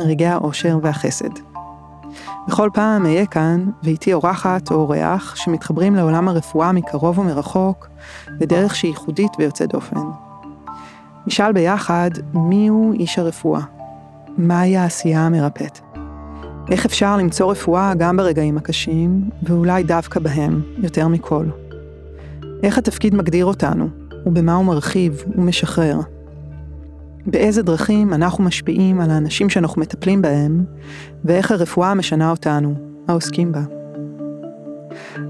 רגעי האושר והחסד. בכל פעם אהיה כאן, ואיתי אורחת או אורח שמתחברים לעולם הרפואה מקרוב ומרחוק, בדרך שהיא ייחודית ויוצאת דופן. נשאל ביחד מיהו איש הרפואה, מהי העשייה המרפאת. איך אפשר למצוא רפואה גם ברגעים הקשים, ואולי דווקא בהם, יותר מכל. איך התפקיד מגדיר אותנו, ובמה הוא מרחיב ומשחרר. באיזה דרכים אנחנו משפיעים על האנשים שאנחנו מטפלים בהם, ואיך הרפואה משנה אותנו, העוסקים בה.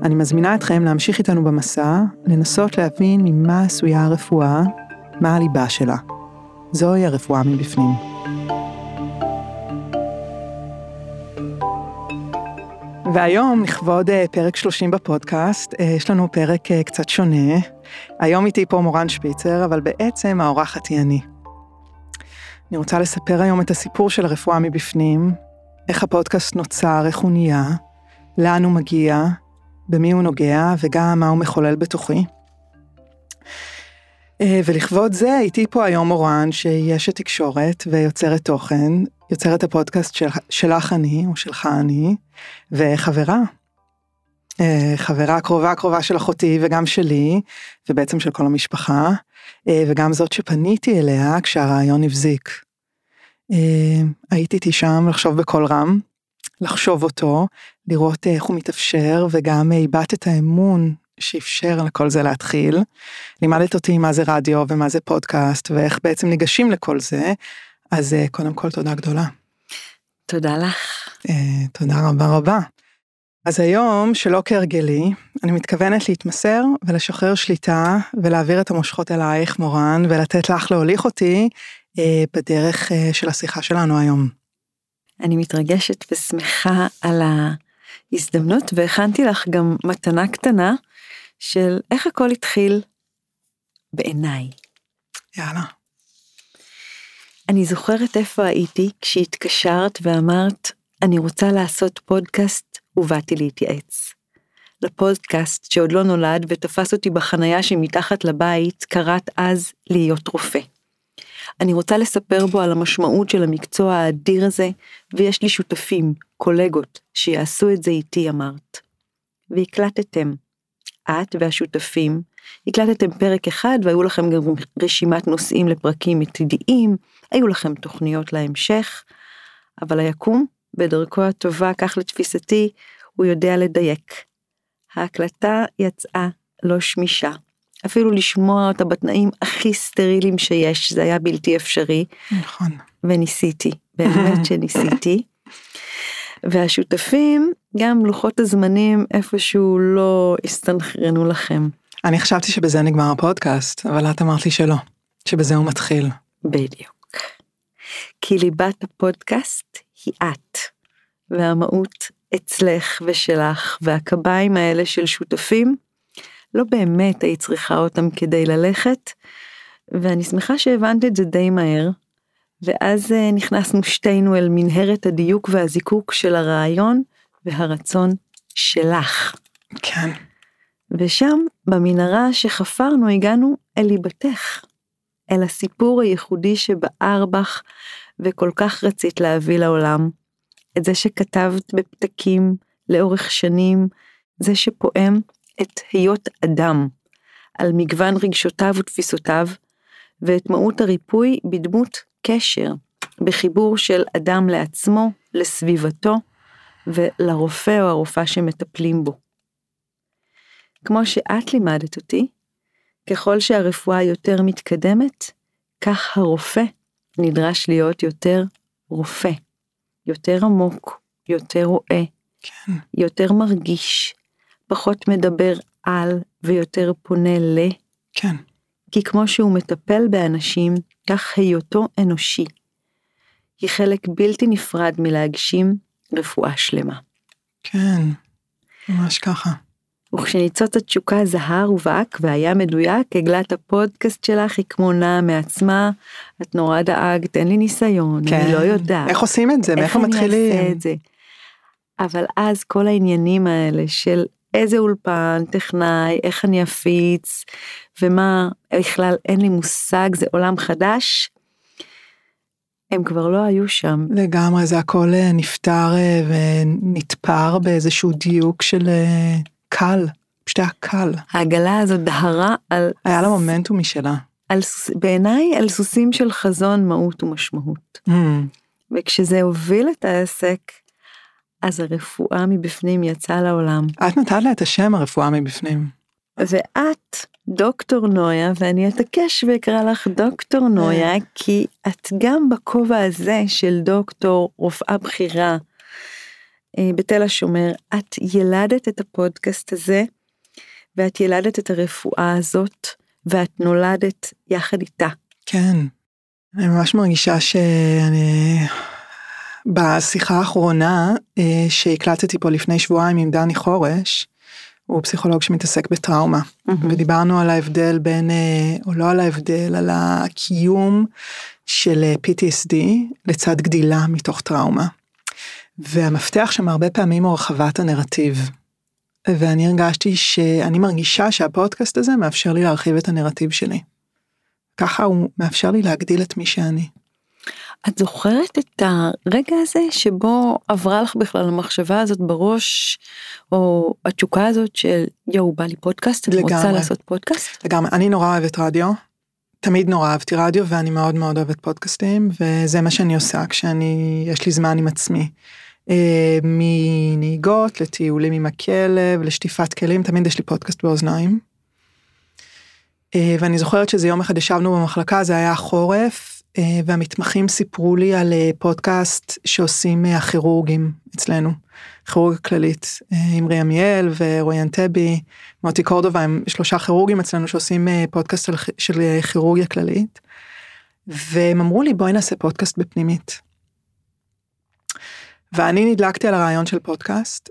אני מזמינה אתכם להמשיך איתנו במסע, לנסות להבין ממה עשויה הרפואה, מה הליבה שלה. זוהי הרפואה מבפנים. והיום, לכבוד אה, פרק 30 בפודקאסט, אה, יש לנו פרק אה, קצת שונה. היום איתי פה מורן שפיצר, אבל בעצם האורחת היא אני. אני רוצה לספר היום את הסיפור של הרפואה מבפנים, איך הפודקאסט נוצר, איך הוא נהיה, לאן הוא מגיע, במי הוא נוגע וגם מה הוא מחולל בתוכי. אה, ולכבוד זה איתי פה היום מורן שהיא אשת תקשורת ויוצרת תוכן, יוצרת הפודקאסט של, שלך אני או שלך אני, וחברה. אה, חברה קרובה קרובה של אחותי וגם שלי, ובעצם של כל המשפחה. אה, וגם זאת שפניתי אליה כשהרעיון הבזיק. אה, הייתי איתי שם לחשוב בקול רם, לחשוב אותו, לראות איך הוא מתאפשר, וגם איבדת את האמון שאפשר לכל זה להתחיל. לימדת אותי מה זה רדיו ומה זה פודקאסט, ואיך בעצם ניגשים לכל זה, אז קודם כל תודה גדולה. תודה לך. תודה רבה רבה. אז היום, שלא כהרגלי, אני מתכוונת להתמסר ולשחרר שליטה ולהעביר את המושכות אלייך, מורן, ולתת לך להוליך אותי אה, בדרך אה, של השיחה שלנו היום. אני מתרגשת ושמחה על ההזדמנות, והכנתי לך גם מתנה קטנה של איך הכל התחיל בעיניי. יאללה. אני זוכרת איפה הייתי כשהתקשרת ואמרת, אני רוצה לעשות פודקאסט ובאתי להתייעץ. לפודקאסט שעוד לא נולד ותפס אותי בחנייה שמתחת לבית, קראת אז להיות רופא. אני רוצה לספר בו על המשמעות של המקצוע האדיר הזה, ויש לי שותפים, קולגות, שיעשו את זה איתי, אמרת. והקלטתם. את והשותפים, הקלטתם פרק אחד והיו לכם גם רשימת נושאים לפרקים עתידיים, היו לכם תוכניות להמשך, אבל היקום בדרכו הטובה, כך לתפיסתי, הוא יודע לדייק. ההקלטה יצאה לא שמישה. אפילו לשמוע אותה בתנאים הכי סטרילים שיש, זה היה בלתי אפשרי. נכון. וניסיתי, באמת שניסיתי. והשותפים, גם לוחות הזמנים איפשהו לא הסתנכרנו לכם. אני חשבתי שבזה נגמר הפודקאסט, אבל את אמרת לי שלא, שבזה הוא מתחיל. בדיוק. כי ליבת הפודקאסט היא את, והמהות אצלך ושלך, והקביים האלה של שותפים, לא באמת היית צריכה אותם כדי ללכת, ואני שמחה שהבנת את זה די מהר, ואז אה, נכנסנו שתינו אל מנהרת הדיוק והזיקוק של הרעיון והרצון שלך. כן. ושם, במנהרה שחפרנו, הגענו אל ליבתך, אל הסיפור הייחודי שבער בך וכל כך רצית להביא לעולם, את זה שכתבת בפתקים לאורך שנים, זה שפועם את היות אדם, על מגוון רגשותיו ותפיסותיו, ואת מהות הריפוי בדמות קשר, בחיבור של אדם לעצמו, לסביבתו, ולרופא או הרופאה שמטפלים בו. כמו שאת לימדת אותי, ככל שהרפואה יותר מתקדמת, כך הרופא נדרש להיות יותר רופא, יותר עמוק, יותר רואה, כן. יותר מרגיש, פחות מדבר על ויותר פונה ל. כן. כי כמו שהוא מטפל באנשים, כך היותו אנושי. היא חלק בלתי נפרד מלהגשים רפואה שלמה. כן, ממש ככה. וכשניצוץ התשוקה זהר ובהק והיה מדויק, עגלת הפודקאסט שלך היא כמו נעה מעצמה, את נורא דאגת, אין לי ניסיון, כן. אני לא יודעת. איך עושים את זה? מאיפה מתחילים? איך אני אעשה את זה? אבל אז כל העניינים האלה של איזה אולפן, טכנאי, איך אני אפיץ, ומה, בכלל אין לי מושג, זה עולם חדש. הם כבר לא היו שם. לגמרי, זה הכל אה, נפתר אה, ונתפר באיזשהו דיוק של אה, קל, פשוט היה קל. העגלה הזאת דהרה על... היה לה מומנטום משלה. על, בעיניי על סוסים של חזון, מהות ומשמעות. Mm. וכשזה הוביל את העסק, אז הרפואה מבפנים יצאה לעולם. את נתת לה את השם הרפואה מבפנים. ואת דוקטור נויה, ואני אתעקש ואקרא לך דוקטור נויה, כי את גם בכובע הזה של דוקטור, רופאה בכירה אה, בתל השומר, את ילדת את הפודקאסט הזה, ואת ילדת את הרפואה הזאת, ואת נולדת יחד איתה. כן, אני ממש מרגישה שאני... בשיחה האחרונה אה, שהקלטתי פה לפני שבועיים עם דני חורש, הוא פסיכולוג שמתעסק בטראומה, mm-hmm. ודיברנו על ההבדל בין, אה, או לא על ההבדל, על הקיום של אה, PTSD לצד גדילה מתוך טראומה. והמפתח שם הרבה פעמים הוא הרחבת הנרטיב. ואני הרגשתי שאני מרגישה שהפודקאסט הזה מאפשר לי להרחיב את הנרטיב שלי. ככה הוא מאפשר לי להגדיל את מי שאני. את זוכרת את הרגע הזה שבו עברה לך בכלל המחשבה הזאת בראש, או התשוקה הזאת של יואו בא לי פודקאסט, את רוצה לעשות פודקאסט? לגמרי, אני נורא אוהבת רדיו, תמיד נורא אהבתי רדיו ואני מאוד מאוד אוהבת פודקאסטים, וזה מה שאני עושה כשאני, יש לי זמן עם עצמי. אה, מנהיגות לטיולים עם הכלב, לשטיפת כלים, תמיד יש לי פודקאסט באוזניים. אה, ואני זוכרת שזה יום אחד ישבנו במחלקה, זה היה חורף, אה, והמתמחים סיפרו לי על פודקאסט שעושים הכירורגים אצלנו, כירורגיה כללית, אמרי עמיאל ורואי אנטבי, מוטי קורדובה, הם שלושה כירורגים אצלנו שעושים פודקאסט של כירורגיה כללית, והם אמרו לי בואי נעשה פודקאסט בפנימית. ואני נדלקתי על הרעיון של פודקאסט,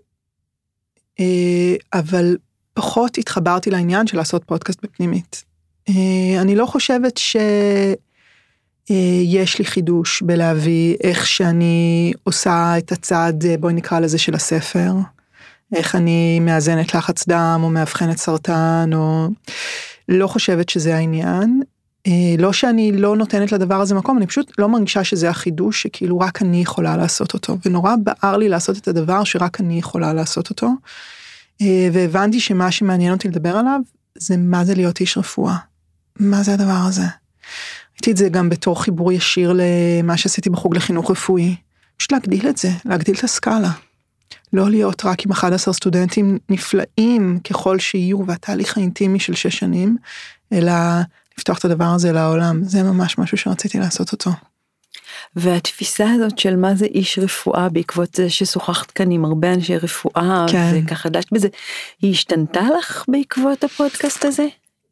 אבל פחות התחברתי לעניין של לעשות פודקאסט בפנימית. אני לא חושבת ש... אה, לי חידוש בלהביא איך שאני עושה את אה, בואי נקרא לזה של הספר, איך אני מאזנת לחץ דם או מאבחנת סרטן או לא חושבת שזה העניין. אה, לא שאני לא נותנת לדבר הזה מקום, אני פשוט לא מרגישה שזה החידוש שכאילו רק אני יכולה לעשות אותו, ונורא בער לי לעשות את הדבר שרק אני יכולה לעשות אותו. והבנתי שמה שמעניין אותי לדבר עליו זה מה זה להיות איש רפואה. מה זה הדבר הזה? ראיתי את זה גם בתור חיבור ישיר למה שעשיתי בחוג לחינוך רפואי. פשוט להגדיל את זה, להגדיל את הסקאלה. לא להיות רק עם 11 סטודנטים נפלאים ככל שיהיו והתהליך האינטימי של 6 שנים, אלא לפתוח את הדבר הזה לעולם. זה ממש משהו שרציתי לעשות אותו. והתפיסה הזאת של מה זה איש רפואה בעקבות זה ששוחחת כאן עם הרבה אנשי רפואה כן. וככה דשת בזה, היא השתנתה לך בעקבות הפודקאסט הזה?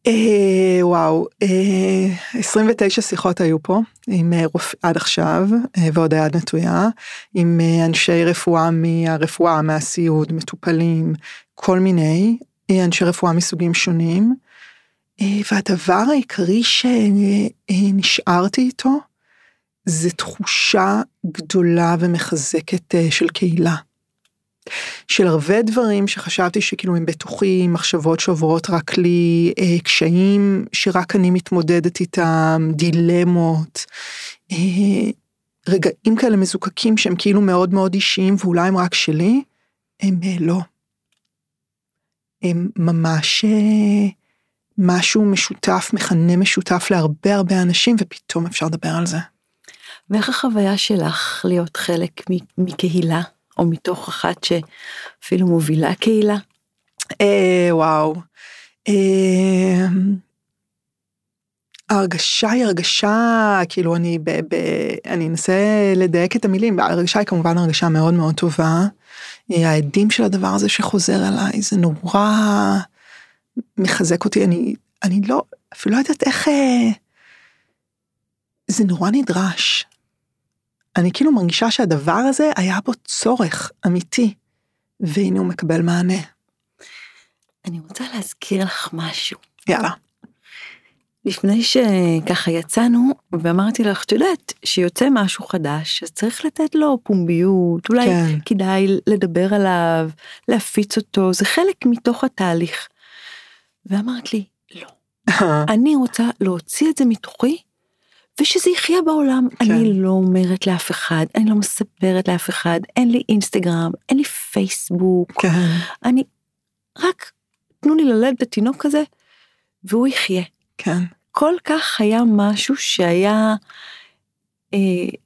אה, וואו, אה, 29 שיחות היו פה עם אה, רופ... עד עכשיו אה, ועוד היד נטויה עם אה, אנשי רפואה מהרפואה מהסיעוד מטופלים כל מיני אה, אנשי רפואה מסוגים שונים. אה, והדבר העיקרי שנשארתי איתו זה תחושה גדולה ומחזקת אה, של קהילה. של הרבה דברים שחשבתי שכאילו הם בטוחים, מחשבות שעוברות רק לי, אה, קשיים שרק אני מתמודדת איתם, דילמות, אה, רגעים כאלה מזוקקים שהם כאילו מאוד מאוד אישיים ואולי הם רק שלי, הם אה, לא. הם ממש אה, משהו משותף, מכנה משותף להרבה הרבה אנשים ופתאום אפשר לדבר על זה. ואיך החוויה שלך להיות חלק מקהילה? או מתוך אחת שאפילו מובילה קהילה? אה, וואו. אה, ההרגשה היא הרגשה, כאילו אני, ב, ב, אני אנסה לדייק את המילים, ההרגשה היא כמובן הרגשה מאוד מאוד טובה. אה, העדים של הדבר הזה שחוזר אליי, זה נורא מחזק אותי, אני, אני לא, אפילו לא יודעת איך, אה, זה נורא נדרש. אני כאילו מרגישה שהדבר הזה היה בו צורך אמיתי, והנה הוא מקבל מענה. אני רוצה להזכיר לך משהו. יאללה. לפני שככה יצאנו, ואמרתי לך, את יודעת, שיוצא משהו חדש, אז צריך לתת לו פומביות, אולי כן. כדאי לדבר עליו, להפיץ אותו, זה חלק מתוך התהליך. ואמרת לי, לא, אני רוצה להוציא את זה מתוכי, ושזה יחיה בעולם. כן. אני לא אומרת לאף אחד, אני לא מספרת לאף אחד, אין לי אינסטגרם, אין לי פייסבוק, כן, אני, רק תנו לי ללדת את התינוק הזה, והוא יחיה. כן, כל כך היה משהו שהיה, אה,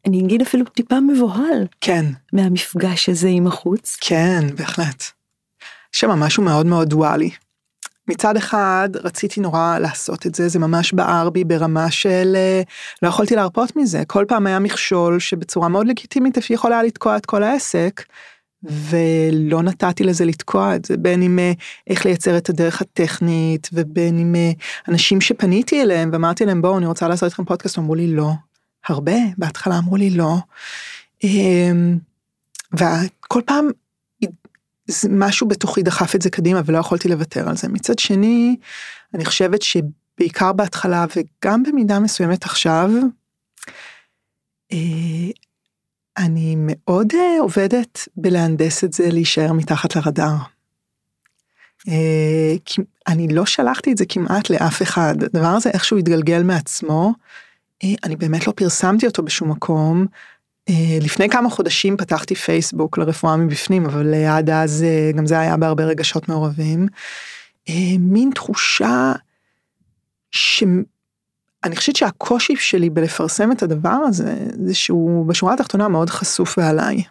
אני אגיד אפילו טיפה מבוהל כן, מהמפגש הזה עם החוץ. כן, בהחלט. יש שם משהו מאוד מאוד דואלי. מצד אחד רציתי נורא לעשות את זה, זה ממש בער בי ברמה של אה, לא יכולתי להרפות מזה, כל פעם היה מכשול שבצורה מאוד לגיטימית יכול היה לתקוע את כל העסק, ולא נתתי לזה לתקוע את זה, בין אם אה, איך לייצר את הדרך הטכנית, ובין אם אה, אנשים שפניתי אליהם ואמרתי להם בואו אני רוצה לעשות איתכם פודקאסט, אמרו לי לא, הרבה, בהתחלה אמרו לי לא. אמ, וכל פעם משהו בתוכי דחף את זה קדימה ולא יכולתי לוותר על זה. מצד שני, אני חושבת שבעיקר בהתחלה וגם במידה מסוימת עכשיו, אה, אני מאוד אה, עובדת בלהנדס את זה להישאר מתחת לרדאר. אה, אני לא שלחתי את זה כמעט לאף אחד, הדבר הזה איכשהו התגלגל מעצמו, אני באמת לא פרסמתי אותו בשום מקום. אה, לפני כמה חודשים פתחתי פייסבוק לרפואה מבפנים, אבל אה, עד אז אה, גם זה היה בהרבה רגשות מעורבים. מין תחושה שאני חושבת שהקושי שלי בלפרסם את הדבר הזה, זה שהוא בשורה התחתונה מאוד חשוף ועליי.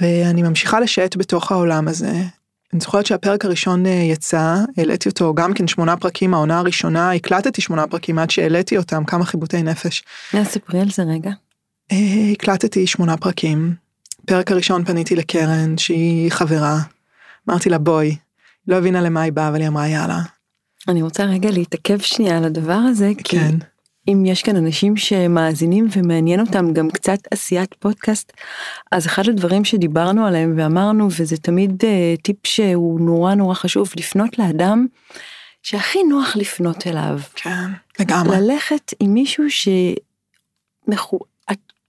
ואני ממשיכה לשייט בתוך העולם הזה. אני זוכרת שהפרק הראשון יצא, העליתי אותו גם כן שמונה פרקים, העונה הראשונה, הקלטתי שמונה פרקים עד שהעליתי אותם, כמה חיבוטי נפש. ספרי על זה רגע. אה, הקלטתי שמונה פרקים. פרק הראשון פניתי לקרן שהיא חברה. אמרתי לה בואי. לא הבינה למה היא באה אבל היא אמרה יאללה. אני רוצה רגע להתעכב שנייה על הדבר הזה, כי כן. אם יש כאן אנשים שמאזינים ומעניין אותם גם קצת עשיית פודקאסט, אז אחד הדברים שדיברנו עליהם ואמרנו, וזה תמיד אה, טיפ שהוא נורא נורא חשוב, לפנות לאדם שהכי נוח לפנות אליו. כן. לגמרי. ללכת עם מישהו שמחו...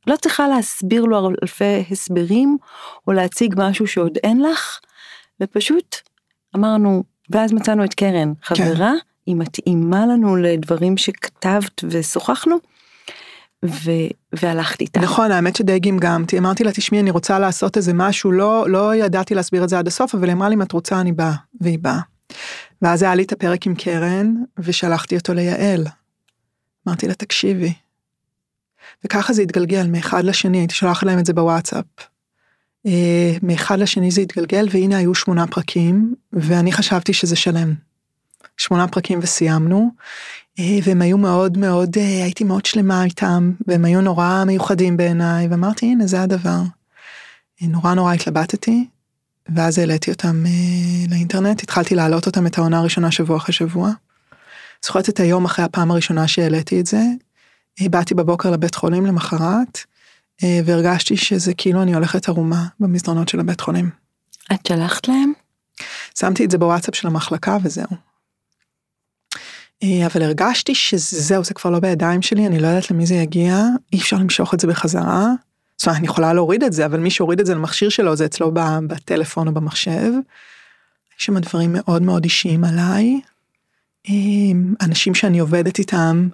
לא צריכה להסביר לו אלפי הסברים, או להציג משהו שעוד אין לך, ופשוט אמרנו, ואז מצאנו את קרן, חברה, היא מתאימה לנו לדברים שכתבת ושוחחנו, ו... והלכתי איתה. נכון האמת שדי גמגמתי אמרתי לה תשמעי אני רוצה לעשות איזה משהו לא לא ידעתי להסביר את זה עד הסוף אבל היא אמרה לי אם את רוצה אני באה והיא באה. ואז היה לי את הפרק עם קרן ושלחתי אותו ליעל. אמרתי לה תקשיבי. וככה זה התגלגל מאחד לשני הייתי שולחת להם את זה בוואטסאפ. אה, מאחד לשני זה התגלגל והנה היו שמונה פרקים ואני חשבתי שזה שלם. שמונה פרקים וסיימנו. אה, והם היו מאוד מאוד, אה, הייתי מאוד שלמה איתם, והם היו נורא מיוחדים בעיניי, ואמרתי הנה זה הדבר. אה, נורא נורא התלבטתי, ואז העליתי אותם אה, לאינטרנט, התחלתי להעלות אותם את העונה הראשונה שבוע אחרי שבוע. זוכרת את היום אחרי הפעם הראשונה שהעליתי את זה, באתי בבוקר לבית חולים למחרת, אה, והרגשתי שזה כאילו אני הולכת ערומה במסדרונות של הבית חולים. את שלחת להם? שמתי את זה בוואטסאפ של המחלקה וזהו. אה, אבל הרגשתי שזהו זה כבר לא בידיים שלי אני לא יודעת למי זה יגיע אי אפשר למשוך את זה בחזרה. זאת אומרת אני יכולה להוריד את זה אבל מי שהוריד את זה למכשיר שלו זה אצלו בטלפון או במחשב. יש שם דברים מאוד מאוד אישיים עליי. אה, אנשים שאני עובדת איתם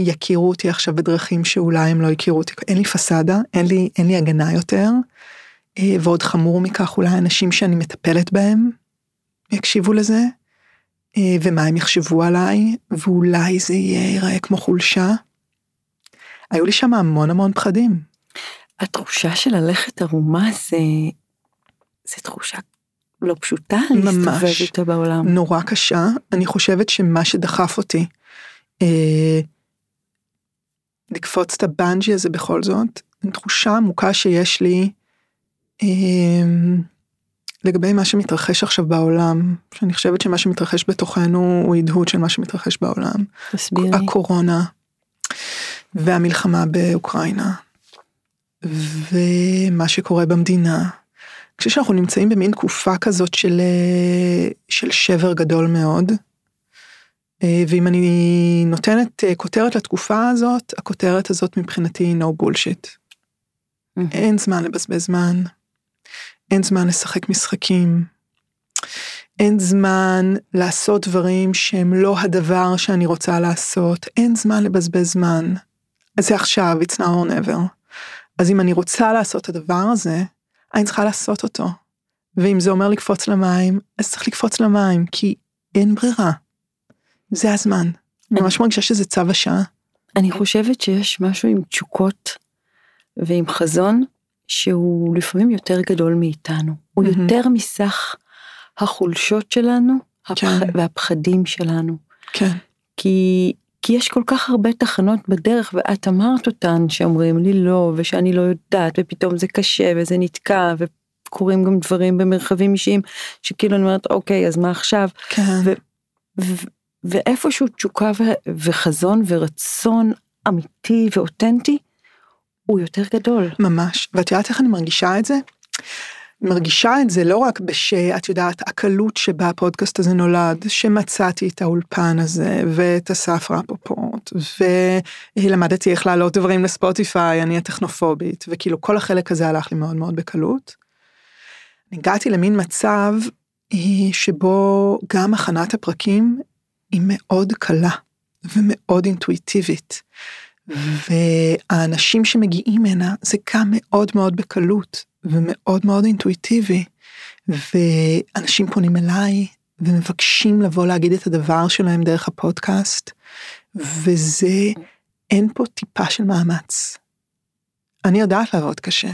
יכירו אותי עכשיו בדרכים שאולי הם לא הכירו אותי אין לי פסאדה אין לי אין לי הגנה יותר. אה, ועוד חמור מכך אולי אנשים שאני מטפלת בהם יקשיבו לזה אה, ומה הם יחשבו עליי ואולי זה יהיה ייראה כמו חולשה. היו לי שם המון המון פחדים. התחושה של ללכת ערומה זה, זה תחושה לא פשוטה. להסתובב איתה בעולם. נורא קשה אני חושבת שמה שדחף אותי אה, לקפוץ את הבנג'י הזה בכל זאת תחושה עמוקה שיש לי אה, לגבי מה שמתרחש עכשיו בעולם שאני חושבת שמה שמתרחש בתוכנו הוא הדהוד של מה שמתרחש בעולם תסבירי. הקורונה. והמלחמה באוקראינה, ומה שקורה במדינה. אני חושבת שאנחנו נמצאים במין תקופה כזאת של, אה, של שבר גדול מאוד. אה, ואם אני נותנת אה, כותרת לתקופה הזאת, הכותרת הזאת מבחינתי היא no bullshit. אין זמן לבזבז זמן, אין זמן לשחק משחקים, אין זמן לעשות דברים שהם לא הדבר שאני רוצה לעשות, אין זמן לבזבז זמן. זה עכשיו, it's now or never. אז אם אני רוצה לעשות את הדבר הזה, אני צריכה לעשות אותו. ואם זה אומר לקפוץ למים, אז צריך לקפוץ למים, כי אין ברירה. זה הזמן. אני ממש מרגישה שזה צו השעה. אני חושבת שיש משהו עם תשוקות ועם חזון שהוא לפעמים יותר גדול מאיתנו. הוא יותר מסך החולשות שלנו כן. והפחדים שלנו. כן. כי, כי יש כל כך הרבה תחנות בדרך ואת אמרת אותן שאומרים לי לא ושאני לא יודעת ופתאום זה קשה וזה נתקע וקורים גם דברים במרחבים אישיים שכאילו אני אומרת אוקיי אז מה עכשיו. כן. ו, ו, ואיפשהו תשוקה ו, וחזון ורצון אמיתי ואותנטי הוא יותר גדול. ממש ואת יודעת איך אני מרגישה את זה? מרגישה את זה לא רק בשאת יודעת הקלות שבה הפודקאסט הזה נולד שמצאתי את האולפן הזה ואת אסף רפופורט ולמדתי איך להעלות דברים לספוטיפיי אני הטכנופובית וכאילו כל החלק הזה הלך לי מאוד מאוד בקלות. הגעתי למין מצב אה, שבו גם הכנת הפרקים היא מאוד קלה ומאוד אינטואיטיבית. והאנשים שמגיעים הנה זה גם מאוד מאוד בקלות ומאוד מאוד אינטואיטיבי. ואנשים פונים אליי ומבקשים לבוא להגיד את הדבר שלהם דרך הפודקאסט, וזה, אין פה טיפה של מאמץ. אני יודעת לעבוד קשה.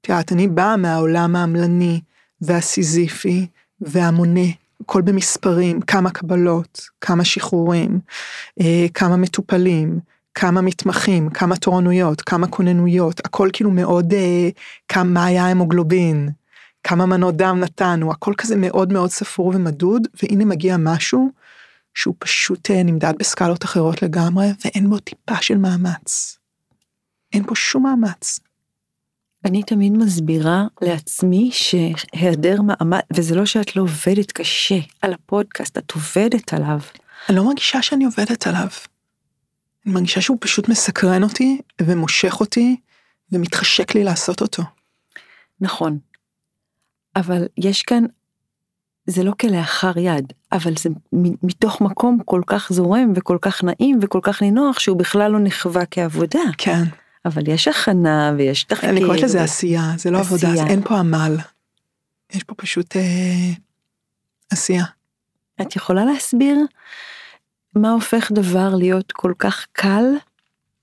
את יודעת, אני באה מהעולם העמלני והסיזיפי והמונה, הכל במספרים, כמה קבלות, כמה שחרורים, אה, כמה מטופלים, כמה מתמחים, כמה תורנויות, כמה כוננויות, הכל כאילו מאוד, אה, כמה היה המוגלובין, כמה מנות דם נתנו, הכל כזה מאוד מאוד ספור ומדוד, והנה מגיע משהו שהוא פשוט אה, נמדד בסקלות אחרות לגמרי, ואין בו טיפה של מאמץ. אין פה שום מאמץ. אני תמיד מסבירה לעצמי שהיעדר מאמץ, וזה לא שאת לא עובדת קשה על הפודקאסט, את עובדת עליו. אני לא מרגישה שאני עובדת עליו. אני מרגישה שהוא פשוט מסקרן אותי ומושך אותי ומתחשק לי לעשות אותו. נכון. אבל יש כאן, זה לא כלאחר יד, אבל זה מתוך מקום כל כך זורם וכל כך נעים וכל כך נינוח שהוא בכלל לא נחווה כעבודה. כן. אבל יש הכנה ויש תחקיר. אני קוראת לזה עשייה, זה לא. עבודה, אין פה עמל. יש פה פשוט אה, עשייה. את יכולה להסביר מה הופך דבר להיות כל כך קל?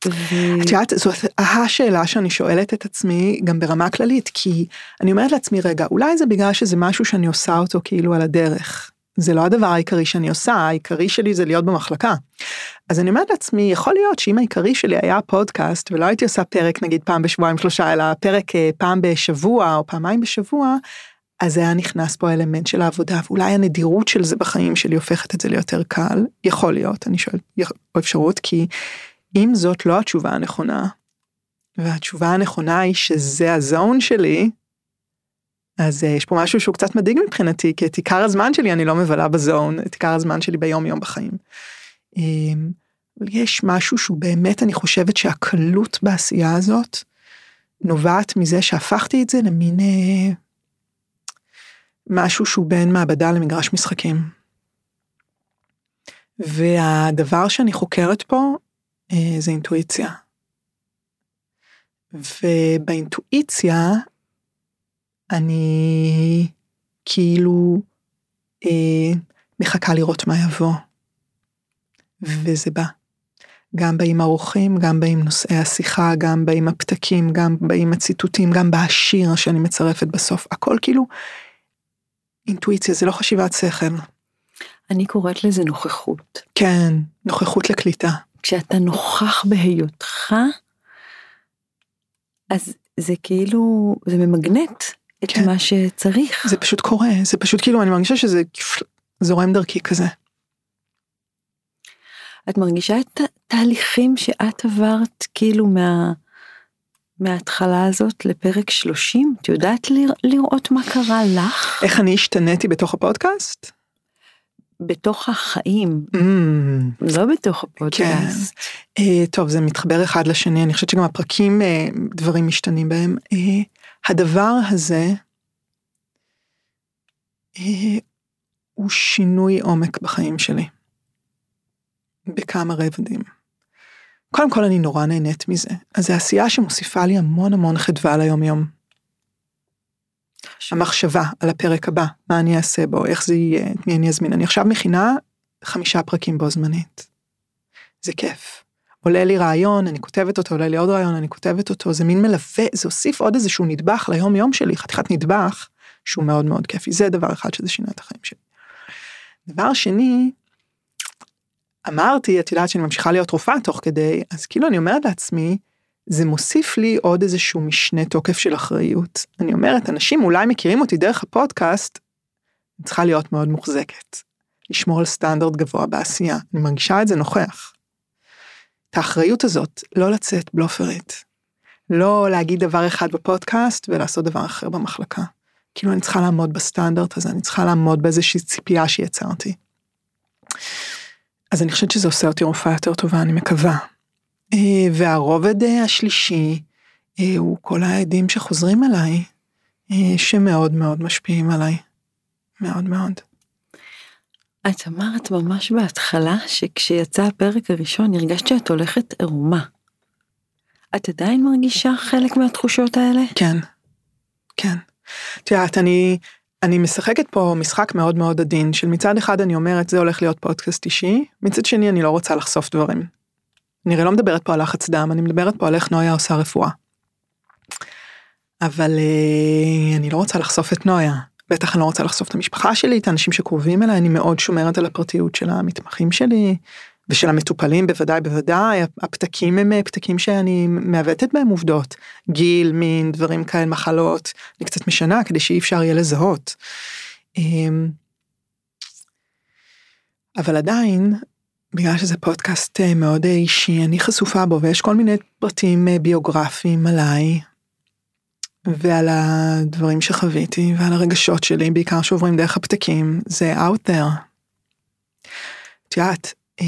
ו... את יודעת, זאת השאלה שאני שואלת את עצמי גם ברמה כללית, כי אני אומרת לעצמי, רגע, אולי זה בגלל שזה משהו שאני עושה אותו כאילו על הדרך. זה לא הדבר העיקרי שאני עושה, העיקרי שלי זה להיות במחלקה. אז אני אומרת לעצמי, יכול להיות שאם העיקרי שלי היה פודקאסט ולא הייתי עושה פרק נגיד פעם בשבועיים שלושה, אלא פרק אה, פעם בשבוע או פעמיים בשבוע, אז היה נכנס פה האלמנט של העבודה, ואולי הנדירות של זה בחיים שלי הופכת את זה ליותר קל, יכול להיות, אני שואלת, או אפשרות, כי אם זאת לא התשובה הנכונה, והתשובה הנכונה היא שזה הזון שלי, אז uh, יש פה משהו שהוא קצת מדאיג מבחינתי, כי את עיקר הזמן שלי אני לא מבלה בזון, את עיקר הזמן שלי ביום יום בחיים. Um, יש משהו שהוא באמת, אני חושבת שהקלות בעשייה הזאת, נובעת מזה שהפכתי את זה למין uh, משהו שהוא בין מעבדה למגרש משחקים. והדבר שאני חוקרת פה אה, זה אינטואיציה. ובאינטואיציה אני כאילו אה, מחכה לראות מה יבוא. וזה בא. גם באים ארוכים, גם באים נושאי השיחה, גם באים הפתקים, גם באים הציטוטים, גם בשיר שאני מצרפת בסוף. הכל כאילו אינטואיציה, זה לא חשיבת שכל. אני קוראת לזה נוכחות. כן, נוכחות לקליטה. כשאתה נוכח בהיותך, אז זה כאילו, זה ממגנט את כן. מה שצריך. זה פשוט קורה, זה פשוט כאילו, אני מרגישה שזה זורם דרכי כזה. את מרגישה את התהליכים שאת עברת כאילו מה... מההתחלה הזאת לפרק 30? את יודעת לראות מה קרה לך? איך אני השתניתי בתוך הפודקאסט? בתוך החיים, Mm, לא בתוך הפודקאסט. אה, טוב, זה מתחבר אחד לשני, אני חושבת שגם הפרקים, אה, דברים משתנים בהם. אה, הדבר הזה אה, הוא שינוי עומק בחיים שלי. בכמה רבדים. קודם כל אני נורא נהנית מזה. אז זו עשייה שמוסיפה לי המון המון חדווה ליום-יום. המחשבה על הפרק הבא, מה אני אעשה בו, איך זה יהיה, את מי אני אזמין. אני עכשיו מכינה חמישה פרקים בו זמנית. זה כיף. עולה לי רעיון, אני כותבת אותו, עולה לי עוד רעיון, אני כותבת אותו, זה מין מלווה, זה הוסיף עוד איזשהו נדבך ליום יום שלי, חתיכת נדבך, שהוא מאוד מאוד כיפי. זה דבר אחד שזה שינה את החיים שלי. דבר שני, אמרתי, את יודעת שאני ממשיכה להיות רופאה תוך כדי, אז כאילו אני אומרת לעצמי, זה מוסיף לי עוד איזשהו משנה תוקף של אחריות. אני אומרת, אנשים אולי מכירים אותי דרך הפודקאסט, אני צריכה להיות מאוד מוחזקת. לשמור על סטנדרט גבוה בעשייה, אני מרגישה את זה נוכח. את האחריות הזאת, לא לצאת בלופרית. לא להגיד דבר אחד בפודקאסט ולעשות דבר אחר במחלקה. כאילו אני צריכה לעמוד בסטנדרט הזה, אני צריכה לעמוד באיזושהי ציפייה שיצרתי. אז אני חושבת שזה עושה אותי רופאה יותר טובה, אני מקווה. אה, והרובד אה, השלישי אה, הוא כל העדים שחוזרים אליי, שמאוד מאוד משפיעים עליי. מאוד מאוד. את אמרת ממש בהתחלה שכשיצא הפרק הראשון הרגשת שאת הולכת ערומה. את עדיין מרגישה חלק מהתחושות האלה? כן, כן. את יודעת, אני, אני משחקת פה משחק מאוד מאוד עדין, של מצד אחד אני אומרת זה הולך להיות פודקאסט אישי, מצד שני אני לא רוצה לחשוף דברים. אני הרי לא מדברת פה על לחץ דם, אני מדברת פה על איך נויה עושה רפואה. אבל אה, אני לא רוצה לחשוף את נויה, בטח אני לא רוצה לחשוף את המשפחה שלי, את האנשים שקרובים אליי, אני מאוד שומרת על הפרטיות של המתמחים שלי, ושל המטופלים בוודאי בוודאי, הפתקים הם אה, פתקים שאני מעוותת בהם עובדות, גיל, מין, דברים כאלה, מחלות, אני קצת משנה כדי שאי אפשר יהיה לזהות. אמ, אבל עדיין, בגלל שזה פודקאסט אה, מאוד אה, אישי, אני חשופה בו ויש כל מיני פרטים ביוגרפיים עליי, ועל הדברים שחוויתי ועל הרגשות שלי, בעיקר שעוברים דרך הפתקים, זה out there. את יודעת, אה,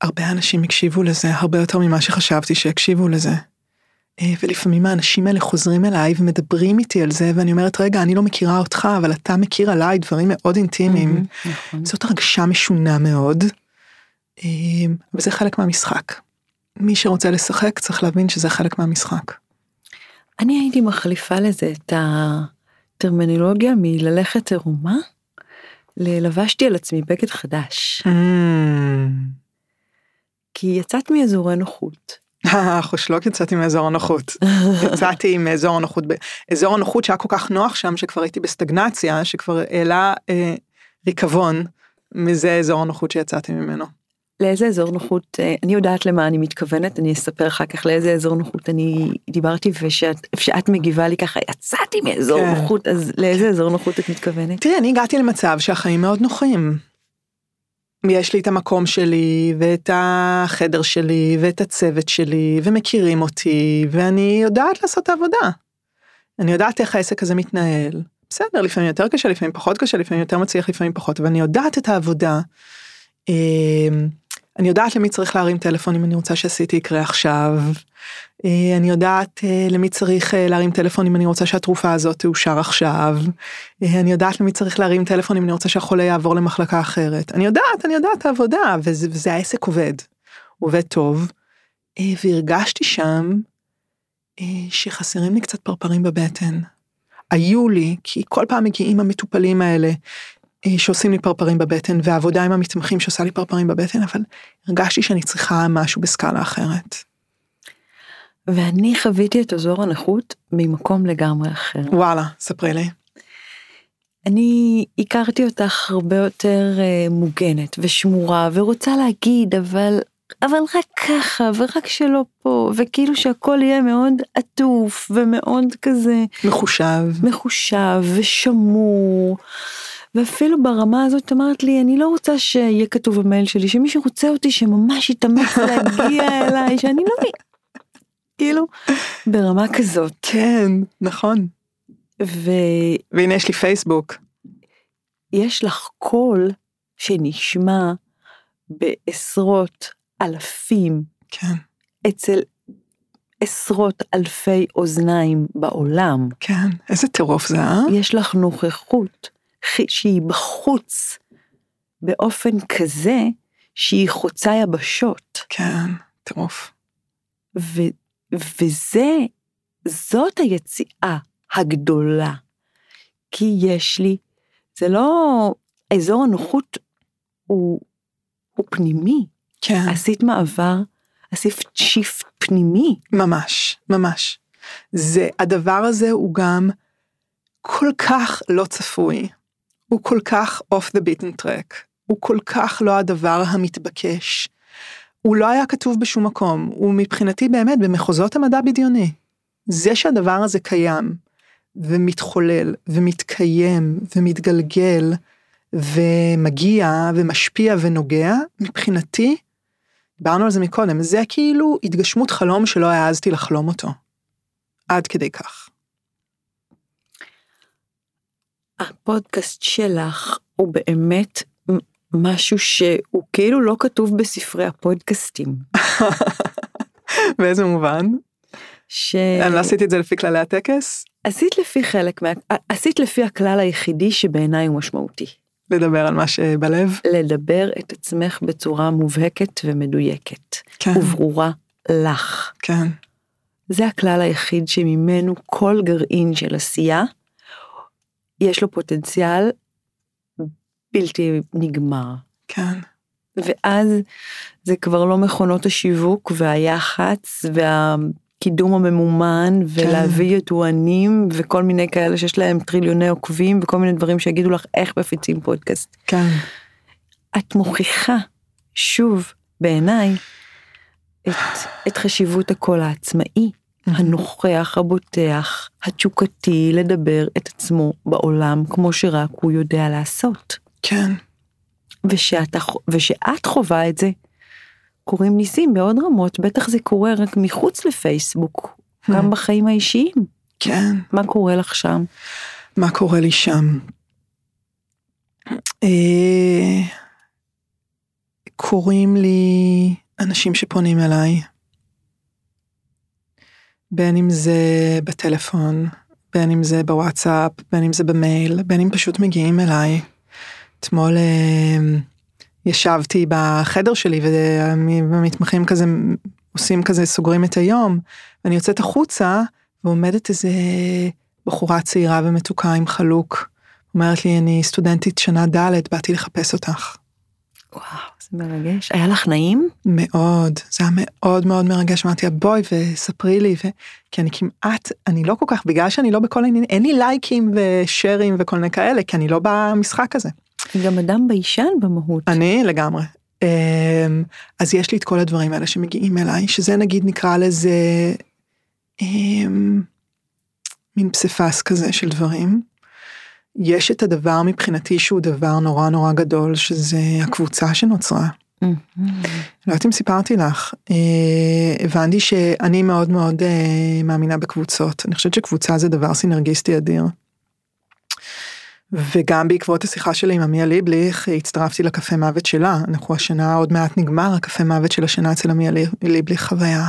הרבה אנשים הקשיבו לזה, הרבה יותר ממה שחשבתי שיקשיבו לזה. אה, ולפעמים האנשים האלה חוזרים אליי ומדברים איתי על זה, ואני אומרת, רגע, אני לא מכירה אותך, אבל אתה מכיר עליי דברים מאוד אינטימיים. נכון. זאת הרגשה משונה מאוד, אה, וזה חלק מהמשחק. מי שרוצה לשחק צריך להבין שזה חלק מהמשחק. אני הייתי מחליפה לזה את הטרמינולוגיה מללכת ערומה, ללבשתי על עצמי בגד חדש. Mm. כי יצאת מאזורי נוחות. חושלוק יצאתי מאזור הנוחות. יצאתי מאזור הנוחות, אזור הנוחות שהיה כל כך נוח שם שכבר הייתי בסטגנציה, שכבר העלה אה, ריקבון מזה אזור הנוחות שיצאתי ממנו. לאיזה אזור נוחות, אה, אני יודעת למה אני מתכוונת, אני אספר אחר כך לאיזה אזור נוחות אני דיברתי ושאת, ושאת מגיבה לי ככה, יצאתי מאזור כן. נוחות, אז לאיזה אזור נוחות את מתכוונת? תראי, אני הגעתי למצב שהחיים מאוד נוחים. יש לי את המקום שלי, ואת החדר שלי, ואת הצוות שלי, ומכירים אותי, ואני יודעת לעשות את העבודה. אני יודעת איך העסק הזה מתנהל. בסדר, לפעמים יותר קשה, לפעמים פחות קשה, לפעמים יותר מצליח, לפעמים פחות, אבל אני יודעת את העבודה. אני יודעת למי צריך להרים טלפון אם אני רוצה שעשיתי יקרה עכשיו. אה, אני יודעת אה, למי צריך אה, להרים טלפון אם אני רוצה שהתרופה הזאת תאושר עכשיו. אני יודעת למי צריך להרים טלפון אם אני רוצה שהחולה יעבור למחלקה אחרת. אני יודעת, אני יודעת העבודה, וזה, וזה העסק עובד. עובד טוב. והרגשתי שם שחסרים לי קצת פרפרים בבטן. היו לי, כי כל פעם מגיעים המטופלים האלה שעושים לי פרפרים בבטן, והעבודה עם המתמחים שעושה לי פרפרים בבטן, אבל הרגשתי שאני צריכה משהו בסקאלה אחרת. ואני חוויתי את אזור הנוחות ממקום לגמרי אחר. וואלה, ספרי לי. אני הכרתי אותך הרבה יותר uh, מוגנת ושמורה ורוצה להגיד אבל אבל רק ככה ורק שלא פה וכאילו שהכל יהיה מאוד עטוף ומאוד כזה מחושב מחושב ושמור ואפילו ברמה הזאת אמרת לי, אני לא רוצה שיהיה כתוב במייל שלי, שמי שרוצה אותי שממש יתאמץ להגיע אליי, שאני לא מבין. כאילו, ברמה כזאת. כן, נכון. ו... והנה יש לי פייסבוק. יש לך קול שנשמע בעשרות אלפים כן, אצל עשרות אלפי אוזניים בעולם. כן. איזה טירוף זה, אה? יש לך נוכחות שהיא בחוץ באופן כזה שהיא חוצה יבשות. כן, טירוף. ו, וזה, זאת היציאה הגדולה. כי יש לי, זה לא, אזור הנוחות הוא, הוא פנימי. כן, עשית מעבר, עשית שיפט פנימי. ממש, ממש. זה, הדבר הזה הוא גם כל כך לא צפוי. הוא כל כך off the beaten track. הוא כל כך לא הדבר המתבקש. הוא לא היה כתוב בשום מקום. הוא מבחינתי באמת במחוזות המדע בדיוני. זה שהדבר הזה קיים, ומתחולל, ומתקיים, ומתגלגל, ומגיע, ומשפיע ונוגע, מבחינתי, דיברנו על זה מקודם, זה כאילו התגשמות חלום שלא העזתי לחלום אותו. עד כדי כך. הפודקאסט שלך הוא באמת משהו שהוא כאילו לא כתוב בספרי הפודקאסטים. באיזה מובן? ש... אני לא עשיתי את זה לפי כללי הטקס? עשית לפי חלק מה... עשית לפי הכלל היחידי שבעיניי הוא משמעותי. לדבר על מה שבלב? לדבר את עצמך בצורה מובהקת ומדויקת. כן, וברורה לך. כן, זה הכלל היחיד שממנו כל גרעין של עשייה, יש לו פוטנציאל בלתי נגמר. כן, ואז זה כבר לא מכונות השיווק והיח"צ והקידום הממומן ולהביא ידוענים וכל מיני כאלה שיש להם טריליוני עוקבים וכל מיני דברים שיגידו לך איך מפיצים פודקאסט. כן, את מוכיחה שוב בעיניי את, את חשיבות הקול העצמאי, הנוכח, הבוטח, התשוקתי לדבר את עצמו בעולם כמו שרק הוא יודע לעשות. כן, ושאת, ושאת חווה את זה, קורים ניסים בעוד רמות, בטח זה קורה רק מחוץ לפייסבוק, גם בחיים האישיים. כן. מה קורה לך שם? מה קורה לי שם? אה, קוראים לי אנשים שפונים אליי, בין אם זה בטלפון, בין אם זה בוואטסאפ, בין אם זה במייל, בין אם פשוט מגיעים אליי. אתמול אה, ישבתי בחדר שלי והמתמחים כזה עושים כזה, סוגרים את היום, ואני יוצאת החוצה ועומדת איזה בחורה צעירה ומתוקה עם חלוק. אומרת לי, אני סטודנטית שנה ד', באתי לחפש אותך. וואו, זה מרגש. היה לך נעים? מאוד, זה היה מאוד מאוד מרגש, אמרתי לה בואי וספרי לי, ו... כי אני כמעט, אני לא כל כך, בגלל שאני לא בכל העניינים, אין לי לייקים ושרים וכל מיני כאלה, כי אני לא במשחק הזה. גם אדם ביישן במהות. אני לגמרי. אמ, אז יש לי את כל הדברים האלה שמגיעים אליי, שזה נגיד נקרא לזה אמ, מין פסיפס כזה של דברים. יש את הדבר מבחינתי שהוא דבר נורא נורא גדול, שזה הקבוצה שנוצרה. מהמם. לא יודעת אם סיפרתי לך, אה, הבנתי שאני מאוד מאוד אה, מאמינה בקבוצות. אני חושבת שקבוצה זה דבר סינרגיסטי אדיר. וגם בעקבות השיחה שלי עם עמיה ליבליך, הצטרפתי לקפה מוות שלה. אנחנו השנה עוד מעט נגמר, הקפה מוות של השנה אצל עמיה ליבליך חוויה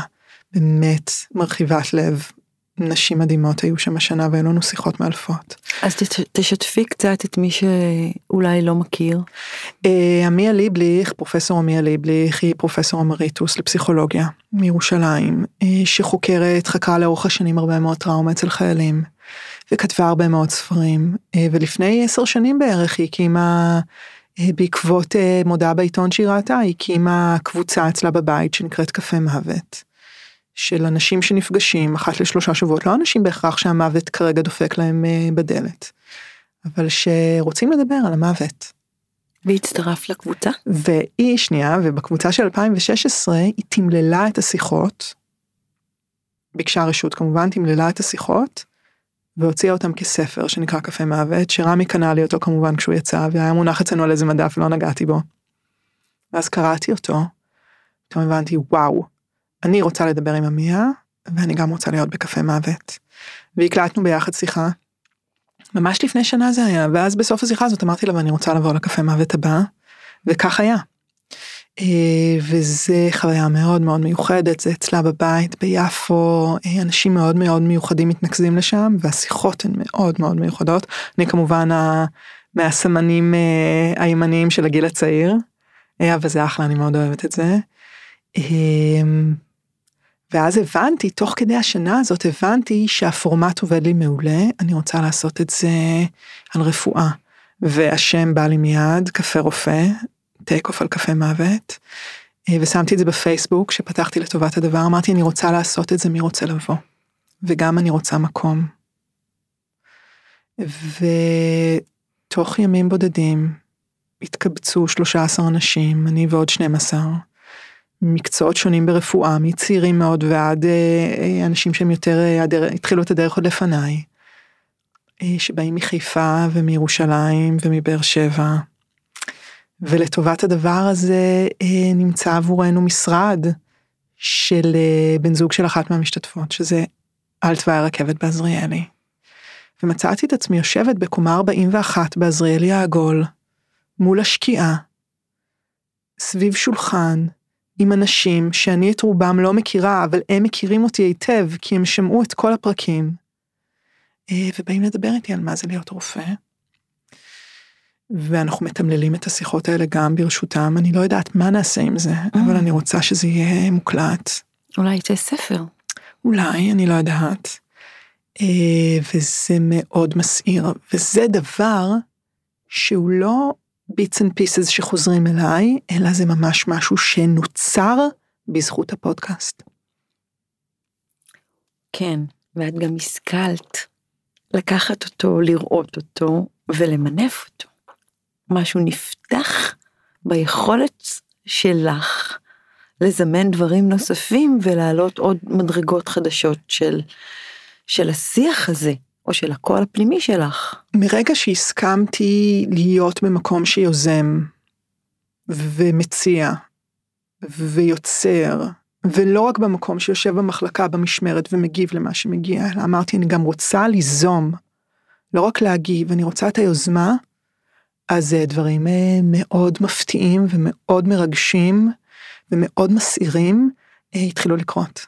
באמת מרחיבת לב. נשים מדהימות היו שם השנה והיו לנו שיחות מאלפות. אז תשתפי קצת את מי שאולי לא מכיר. אה, עמיה ליבליך, פרופסור עמיה ליבליך, היא פרופסור אמריטוס לפסיכולוגיה מירושלים, אה, שחוקרת, חקרה לאורך השנים הרבה מאוד טראומה אצל חיילים, וכתבה הרבה מאוד ספרים, אה, ולפני עשר שנים בערך היא הקימה, בעקבות מודעה בעיתון שהיא ראתה, היא הקימה קבוצה אצלה בבית שנקראת קפה מוות. של אנשים שנפגשים אחת לשלושה שבועות, לא אנשים בהכרח שהמוות כרגע דופק להם אה, בדלת, אבל שרוצים לדבר על המוות. והצטרפת לקבוצה? והיא שנייה, ובקבוצה של 2016 היא תמללה את השיחות, ביקשה רשות כמובן, תמללה את השיחות, והוציאה אותם כספר שנקרא קפה מוות, שרמי קנה לי אותו כמובן כשהוא יצא, והיה מונח אצלנו על איזה מדף, לא נגעתי בו. ואז קראתי אותו, פתאום הבנתי, וואו, אני רוצה לדבר עם עמיה, ואני גם רוצה להיות בקפה מוות. והקלטנו ביחד שיחה. ממש לפני שנה זה היה, ואז בסוף השיחה הזאת אמרתי לה, ואני רוצה לבוא לקפה מוות הבא, וכך היה. אה, וזה חוויה מאוד מאוד מיוחדת, זה אצלה בבית ביפו, אה, אנשים מאוד מאוד מיוחדים מתנקזים לשם, והשיחות הן מאוד מאוד מיוחדות. אני כמובן מהסמנים אה, הימניים של הגיל הצעיר, אבל זה אחלה, אני מאוד אוהבת את זה. ואז הבנתי, תוך כדי השנה הזאת הבנתי שהפורמט עובד לי מעולה, אני רוצה לעשות את זה על רפואה. והשם בא לי מיד, קפה רופא, טייק אוף על קפה מוות, אה, ושמתי את זה בפייסבוק, שפתחתי לטובת הדבר, אמרתי אני רוצה לעשות את זה, מי רוצה לבוא? וגם אני רוצה מקום. ותוך ימים בודדים התקבצו 13 אנשים, אני ועוד 12, מקצועות שונים ברפואה, מצעירים מאוד ועד אה, אה, אנשים שהם יותר, התחילו את הדרך עוד לפניי, שבאים מחיפה ומירושלים ומבאר שבע. ולטובת הדבר הזה אה, נמצא עבורנו משרד של אה, בן זוג של אחת מהמשתתפות, שזה על תוואי הרכבת בעזריאלי. ומצאתי את עצמי יושבת בקומה 41 בעזריאלי העגול, מול השקיעה, סביב שולחן, עם אנשים שאני את רובם לא מכירה, אבל הם מכירים אותי היטב, כי הם שמעו את כל הפרקים, אה, ובאים לדבר איתי על מה זה להיות רופא. ואנחנו מתמללים את השיחות האלה גם ברשותם, אני לא יודעת מה נעשה עם זה, mm. אבל אני רוצה שזה יהיה מוקלט. אולי יצא ספר. אולי, אני לא יודעת. אה, וזה מאוד מסעיר, וזה דבר שהוא לא bits and pieces שחוזרים אליי, אלא זה ממש משהו שנוצר בזכות הפודקאסט. כן, ואת גם השכלת לקחת אותו, לראות אותו ולמנף אותו. משהו נפתח ביכולת שלך לזמן דברים נוספים ולהעלות עוד מדרגות חדשות של, של השיח הזה, או של הקול הפנימי שלך. מרגע שהסכמתי להיות במקום שיוזם, ומציע, ויוצר, ולא רק במקום שיושב במחלקה במשמרת ומגיב למה שמגיע, אלא אמרתי, אני גם רוצה ליזום, לא רק להגיב, אני רוצה את היוזמה אז אה, דברים אה, מאוד מפתיעים ומאוד מרגשים ומאוד מסעירים אה, התחילו לקרות.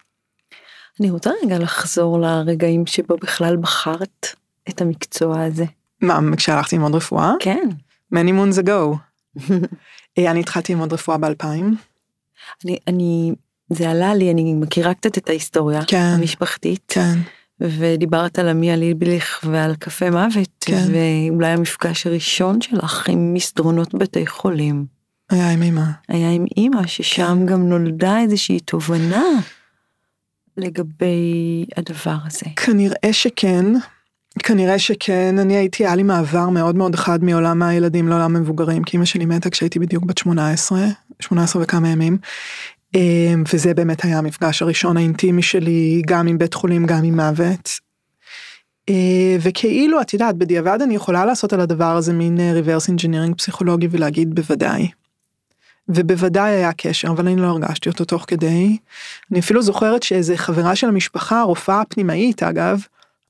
אני רוצה רגע לחזור לרגעים שבו בכלל בחרת את המקצוע הזה. מה, כשהלכתי ללמוד רפואה? כן. many moons ago. אני התחלתי ללמוד רפואה ב-2000. אני, אני, זה עלה לי, אני מכירה קצת את ההיסטוריה כן, המשפחתית. כן. ודיברת על עמי ליבליך ועל קפה מוות, כן. ואולי המפגש הראשון שלך עם מסדרונות בתי חולים. היה עם אמא. היה עם אמא, ששם כן. גם נולדה איזושהי תובנה לגבי הדבר הזה. כנראה שכן, כנראה שכן, אני הייתי, היה לי מעבר מאוד מאוד חד מעולם הילדים לעולם המבוגרים, כי אמא שלי מתה כשהייתי בדיוק בת 18, 18 וכמה ימים. אמ, וזה באמת היה המפגש הראשון האינטימי שלי, גם עם בית חולים, גם עם מוות. אה, וכאילו, את יודעת, בדיעבד אני יכולה לעשות על הדבר הזה מין אה, engineering פסיכולוגי ולהגיד בוודאי. ובוודאי היה קשר, אבל אני לא הרגשתי אותו תוך כדי. אני אפילו זוכרת שאיזה חברה של המשפחה, רופאה פנימאית אגב,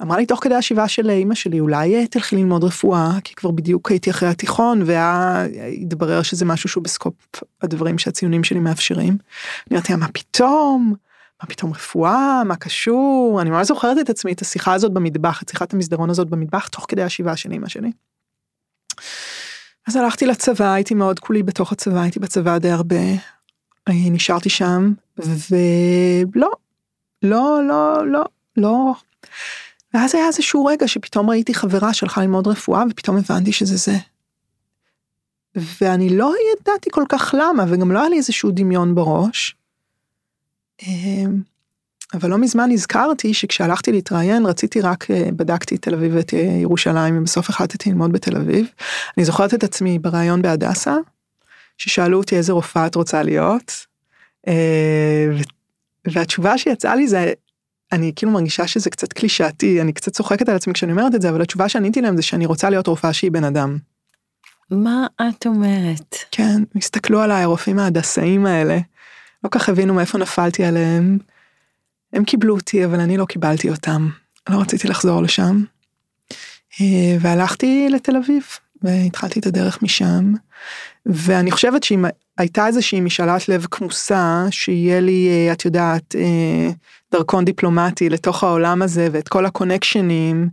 אמרה לי תוך כדי השבעה של אימא שלי, אולי אה, תלכי ללמוד רפואה, כי כבר בדיוק הייתי אחרי התיכון, והתברר שזה משהו שהוא בסקופ הדברים שהציונים שלי מאפשרים. אני אמרתי מה פתאום? מה פתאום רפואה? מה קשור? אני ממש זוכרת את עצמי, את השיחה הזאת במטבח, את שיחת המסדרון הזאת במטבח, תוך כדי השבעה של אימא שלי. אז הלכתי לצבא, הייתי מאוד כולי בתוך הצבא, הייתי בצבא די הרבה. נשארתי שם, ולא, לא, לא, לא, לא. ואז היה איזשהו רגע שפתאום ראיתי חברה שהלכה ללמוד רפואה ופתאום הבנתי שזה זה. ואני לא ידעתי כל כך למה וגם לא היה לי איזשהו דמיון בראש. אבל לא מזמן נזכרתי שכשהלכתי להתראיין רציתי רק אה, בדקתי תל אביב ואת אה, ירושלים ובסוף החלטתי ללמוד בתל אביב. אני זוכרת את עצמי בריאיון בהדסה ששאלו אותי איזה רופאה את רוצה להיות. אה, והתשובה שיצאה לי זה אני כאילו מרגישה שזה קצת קלישאתי, אני קצת צוחקת על עצמי כשאני אומרת את זה, אבל התשובה שעניתי להם זה שאני רוצה להיות רופאה שהיא בן אדם. מה את אומרת? כן, הסתכלו עליי הרופאים ההדסאים האלה, לא כך הבינו מאיפה נפלתי עליהם. הם קיבלו אותי, אבל אני לא קיבלתי אותם. לא רציתי לחזור לשם. אה, והלכתי לתל אביב, והתחלתי את הדרך משם. ואני חושבת שאם הייתה איזושהי משאלת לב כמוסה, שיהיה לי, אה, את יודעת, אה, דרכון דיפלומטי לתוך העולם הזה, ואת כל הקונקשנים,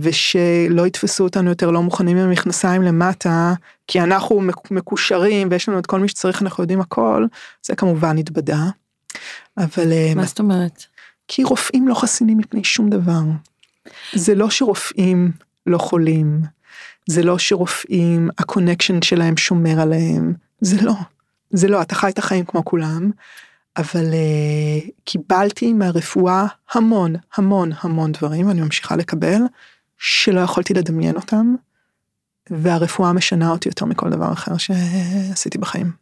ושלא יתפסו אותנו יותר לא מוכנים עם המכנסיים למטה, כי אנחנו מקושרים ויש לנו את כל מי שצריך, אנחנו יודעים הכל, זה כמובן התבדה. אבל... מה זאת אומרת? כי רופאים לא חסינים מפני שום דבר. זה לא שרופאים לא חולים, זה לא שרופאים, ה connection שלהם שומר עליהם, זה לא. זה לא, אתה חי את החיים כמו כולם, אבל אה, קיבלתי מהרפואה המון, המון, המון דברים, ואני ממשיכה לקבל, שלא יכולתי לדמיין אותם, והרפואה משנה אותי יותר מכל דבר אחר שעשיתי בחיים.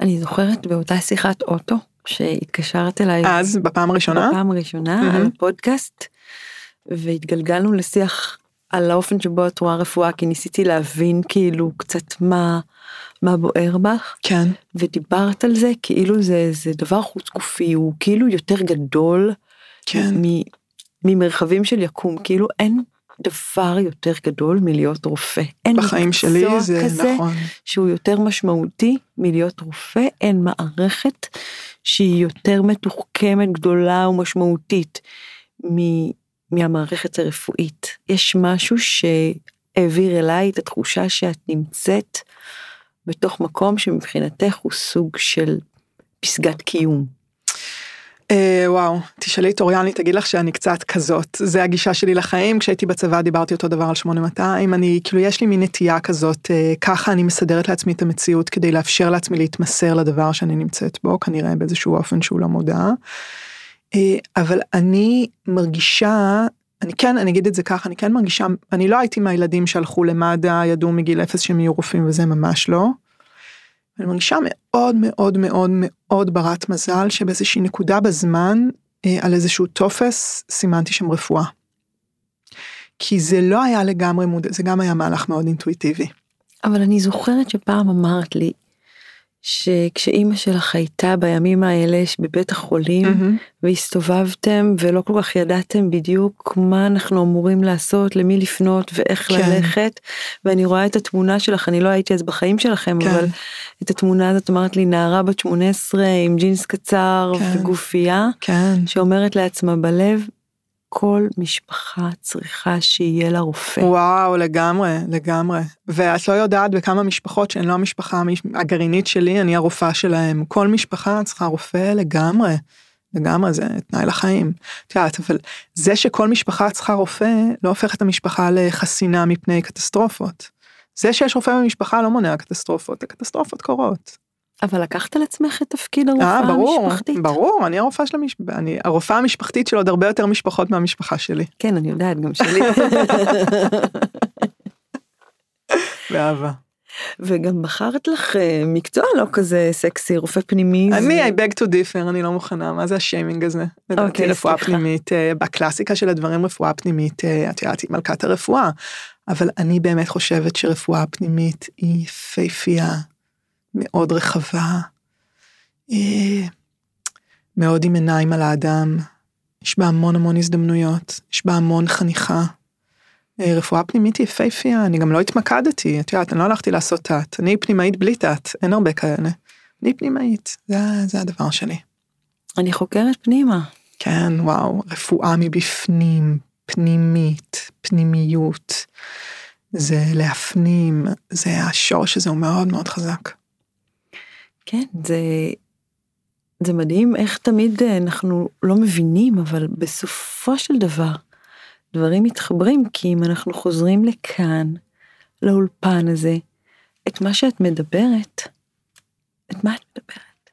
אני זוכרת באותה שיחת אוטו, שהתקשרת אליי. אז, בפעם הראשונה? בפעם הראשונה, mm-hmm. על הפודקאסט, והתגלגלנו לשיח על האופן שבו את רואה רפואה, כי ניסיתי להבין כאילו קצת מה, מה בוער בך. כן. ודיברת על זה כאילו זה, זה דבר חוץ גופי, הוא כאילו יותר גדול. כן. ממרחבים של יקום, כאילו אין דבר יותר גדול מלהיות רופא. אין בחיים שלי זה כזה נכון. שהוא יותר משמעותי מלהיות רופא, אין מערכת שהיא יותר מתוחכמת, גדולה ומשמעותית מהמערכת הרפואית. יש משהו שהעביר אליי את התחושה שאת נמצאת בתוך מקום שמבחינתך הוא סוג של פסגת קיום. אה, וואו, תשאלי את אוריאן, היא תגיד לך שאני קצת כזאת. זה הגישה שלי לחיים, כשהייתי בצבא דיברתי אותו דבר על 8200, אני, כאילו יש לי מין נטייה כזאת, אה, ככה אני מסדרת לעצמי את המציאות כדי לאפשר לעצמי להתמסר לדבר שאני נמצאת בו, כנראה באיזשהו אופן שהוא לא מודע. אה, אבל אני מרגישה, אני כן, אני אגיד את זה ככה, אני כן מרגישה, אני לא הייתי מהילדים שהלכו למד"א, ידעו מגיל אפס שהם יהיו רופאים וזה ממש לא. אני מרגישה מאוד מאוד מאוד מאוד ברת מזל שבאיזושהי נקודה בזמן אה, על איזשהו טופס סימנתי שם רפואה. כי זה לא היה לגמרי מודע, זה גם היה מהלך מאוד אינטואיטיבי. אבל אני זוכרת שפעם אמרת לי, שכשאימא שלך הייתה בימים האלה בבית החולים mm-hmm. והסתובבתם ולא כל כך ידעתם בדיוק מה אנחנו אמורים לעשות, למי לפנות ואיך כן. ללכת, ואני רואה את התמונה שלך, אני לא הייתי אז בחיים שלכם, כן. אבל את התמונה הזאת אמרת לי נערה בת 18 עם ג'ינס קצר כן. וגופייה, כן. שאומרת לעצמה בלב, כל משפחה צריכה שיהיה לה רופא. וואו, לגמרי, לגמרי. ואת לא יודעת בכמה משפחות שהן לא המשפחה הגרעינית שלי, אני הרופאה שלהם. כל משפחה צריכה רופא לגמרי. לגמרי, זה תנאי לחיים. את יודעת, אבל זה שכל משפחה צריכה רופא, לא הופך את המשפחה לחסינה מפני קטסטרופות. זה שיש רופא במשפחה לא מונע קטסטרופות, הקטסטרופות קורות. אבל לקחת על עצמך את תפקיד הרופאה 아, ברור, המשפחתית. ברור, אני הרופאה של המשפחה, אני הרופאה המשפחתית של עוד הרבה יותר משפחות מהמשפחה שלי. כן, אני יודעת, גם שלי. באהבה. וגם בחרת לך אה, מקצוע לא כזה סקסי, רופא פנימי. אני. I beg to differ, אני לא מוכנה, מה זה השיימינג הזה? לדעתי אוקיי, רפואה סליחה. פנימית, אה, בקלאסיקה של הדברים רפואה פנימית, אה, את יודעת, היא מלכת הרפואה, אבל אני באמת חושבת שרפואה פנימית היא יפהפייה. מאוד רחבה, אה, מאוד עם עיניים על האדם, יש בה המון המון הזדמנויות, יש בה המון חניכה. אה, רפואה פנימית היא יפהפייה, אני גם לא התמקדתי, את יודעת, אני לא הלכתי לעשות תת, אני פנימאית בלי תת, אין הרבה כאלה. אני פנימאית, זה, זה הדבר שלי. אני חוקרת פנימה. כן, וואו, רפואה מבפנים, פנימית, פנימיות, זה להפנים, זה השורש הזה הוא מאוד מאוד חזק. כן, זה, זה מדהים איך תמיד אה, אנחנו לא מבינים, אבל בסופו של דבר, דברים מתחברים, כי אם אנחנו חוזרים לכאן, לאולפן הזה, את מה שאת מדברת, את מה את מדברת?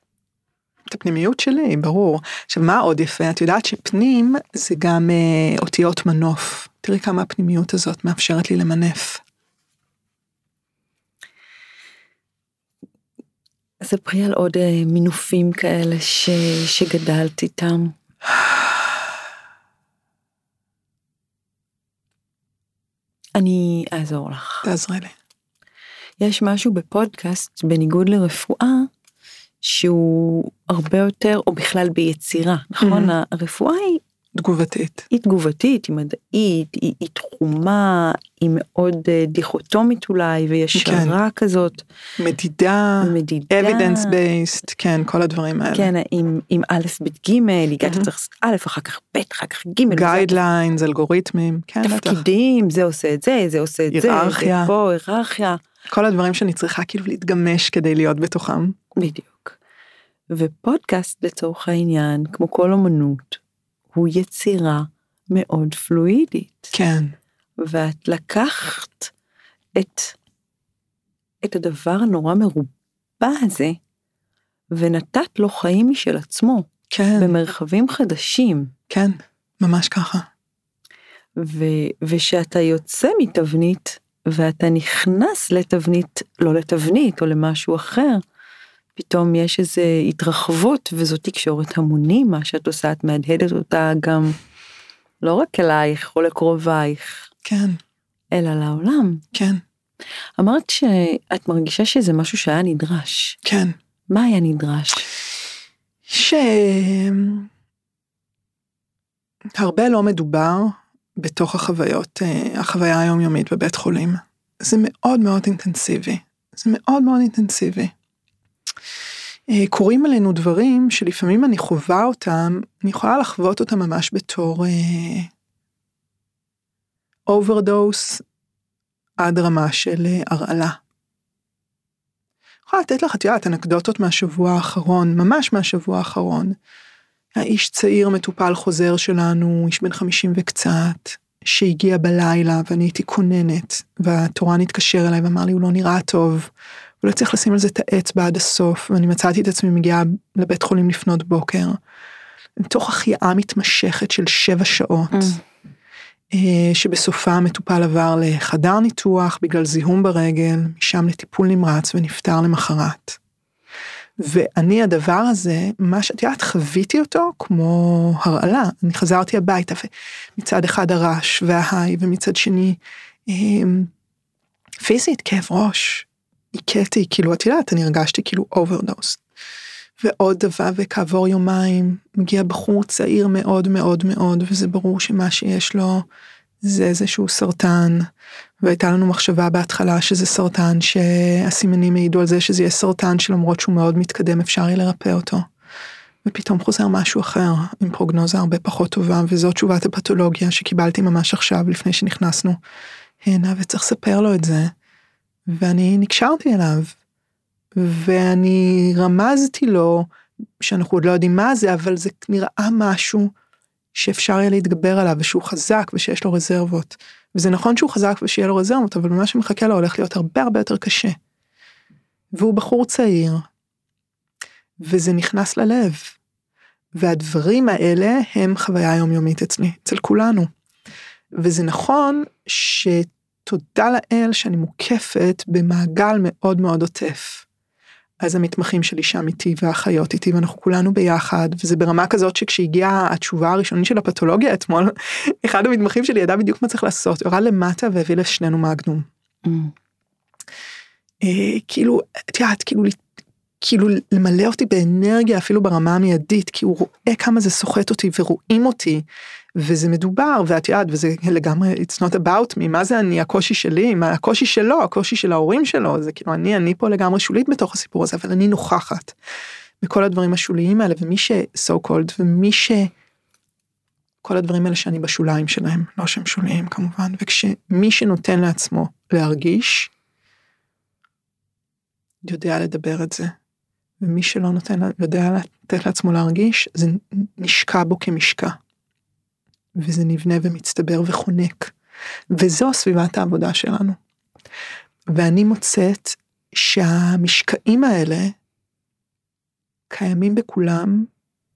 את הפנימיות שלי, ברור. עכשיו, מה עוד יפה? את יודעת שפנים זה גם אה, אותיות מנוף. תראי כמה הפנימיות הזאת מאפשרת לי למנף. ספרי על עוד אה, מינופים כאלה ש... שגדלת איתם. אני אעזור לך. תעזרי לי. יש משהו בפודקאסט, בניגוד לרפואה, שהוא הרבה יותר, או בכלל ביצירה, נכון? Mm-hmm. הרפואה היא תגובתית. היא תגובתית, היא מדעית, היא, היא תחומה, היא מאוד אה, דיכוטומית אולי, וישרה כזאת, מדידה, מדידה. evidence based, כן, כל הדברים האלה. כן, עם, עם א', ב', ג', הגעת אמהמ. צריך א', אחר כך ב', אחר כך ג', guidelines, אלגוריתמים, כן, בטח. תפקידים, זה עושה את זה, זה עושה את זה, היררכיה. זה פה, היררכיה. כל הדברים שאני צריכה כאילו להתגמש כדי להיות בתוכם. בדיוק. ופודקאסט לצורך העניין, כמו כל אומנות, הוא יצירה מאוד פלואידית. כן, ואת לקחת את, את הדבר הנורא מרובע הזה, ונתת לו חיים משל עצמו, כן, במרחבים חדשים. כן, ממש ככה. ו, ושאתה יוצא מתבנית, ואתה נכנס לתבנית, לא לתבנית או למשהו אחר, פתאום יש איזו התרחבות, וזו תקשורת המונים, מה שאת עושה, את מהדהדת אותה גם לא רק אלייך או לקרובייך, כן, אלא לעולם. כן, אמרת שאת מרגישה שזה משהו שהיה נדרש. כן. מה היה נדרש? ש... הרבה לא מדובר בתוך החוויות, אה, החוויה היומיומית בבית חולים. זה מאוד מאוד אינטנסיבי. זה מאוד מאוד אינטנסיבי. אה, קורים עלינו דברים שלפעמים אני חווה אותם, אני יכולה לחוות אותם ממש בתור overdose עד רמה של אה, הרעלה. יכולה לתת לך, את יודעת, אנקדוטות מהשבוע האחרון, ממש מהשבוע האחרון. האיש צעיר מטופל חוזר שלנו, איש בן חמישים וקצת, שהגיע בלילה ואני הייתי כוננת, והתורן התקשר אליי ואמר לי הוא לא נראה טוב, הוא לא צריך לשים על זה את האצבע עד הסוף, ואני מצאתי את עצמי מגיעה לבית חולים לפנות בוקר. מתוך החייאה מתמשכת של שבע שעות, אה, שבסופה המטופל עבר לחדר ניתוח בגלל זיהום ברגל, משם לטיפול נמרץ ונפטר למחרת. ואני הדבר הזה, מה שאת יודעת, חוויתי אותו כמו הרעלה. אני חזרתי הביתה ומצד אחד הרעש וה high ומצד שני אמ, פיזית כאב ראש. הקאתי, כאילו את יודעת, אני הרגשתי כאילו overdose. ועוד דבר וכעבור יומיים מגיע בחור צעיר מאוד מאוד מאוד וזה ברור שמה שיש לו זה איזשהו סרטן והייתה לנו מחשבה בהתחלה שזה סרטן שהסימנים העידו על זה שזה יהיה סרטן שלמרות שהוא מאוד מתקדם אפשר יהיה לרפא אותו. ופתאום חוזר משהו אחר עם פרוגנוזה הרבה פחות טובה וזאת תשובת הפתולוגיה שקיבלתי ממש עכשיו לפני שנכנסנו הנה וצריך לספר לו את זה. ואני נקשרתי אליו ואני רמזתי לו שאנחנו עוד לא יודעים מה זה אבל זה נראה משהו שאפשר יהיה להתגבר עליו ושהוא חזק ושיש לו רזרבות. וזה נכון שהוא חזק ושיהיה לו רזרבות אבל מה שמחכה לו הולך להיות הרבה הרבה יותר קשה. והוא בחור צעיר. וזה נכנס ללב. והדברים האלה הם חוויה יומיומית אצלי, אצל כולנו. וזה נכון שתודה לאל שאני מוקפת במעגל מאוד מאוד עוטף. אז המתמחים שלי שם איתי והאחיות איתי ואנחנו כולנו ביחד וזה ברמה כזאת שכשהגיעה התשובה הראשונית של הפתולוגיה אתמול אחד המתמחים שלי ידע בדיוק מה צריך לעשות ירד למטה והביא לשנינו מאגנום. אה, כאילו את יודעת כאילו כאילו למלא אותי באנרגיה אפילו ברמה המיידית כי הוא רואה כמה זה סוחט אותי ורואים אותי וזה מדובר ואת יודעת וזה לגמרי it's not about me מה זה אני הקושי שלי מה הקושי שלו הקושי של ההורים שלו זה כאילו אני אני פה לגמרי שולית בתוך הסיפור הזה אבל אני נוכחת. בכל הדברים השוליים האלה ומי ש so called ומי ש... כל הדברים האלה שאני בשוליים שלהם לא שהם שוליים כמובן וכשמי שנותן לעצמו להרגיש יודע לדבר את זה. ומי שלא נותן, יודע לתת לעצמו להרגיש, זה נשקע בו כמשקע. וזה נבנה ומצטבר וחונק. וזו סביבת העבודה שלנו. ואני מוצאת שהמשקעים האלה קיימים בכולם,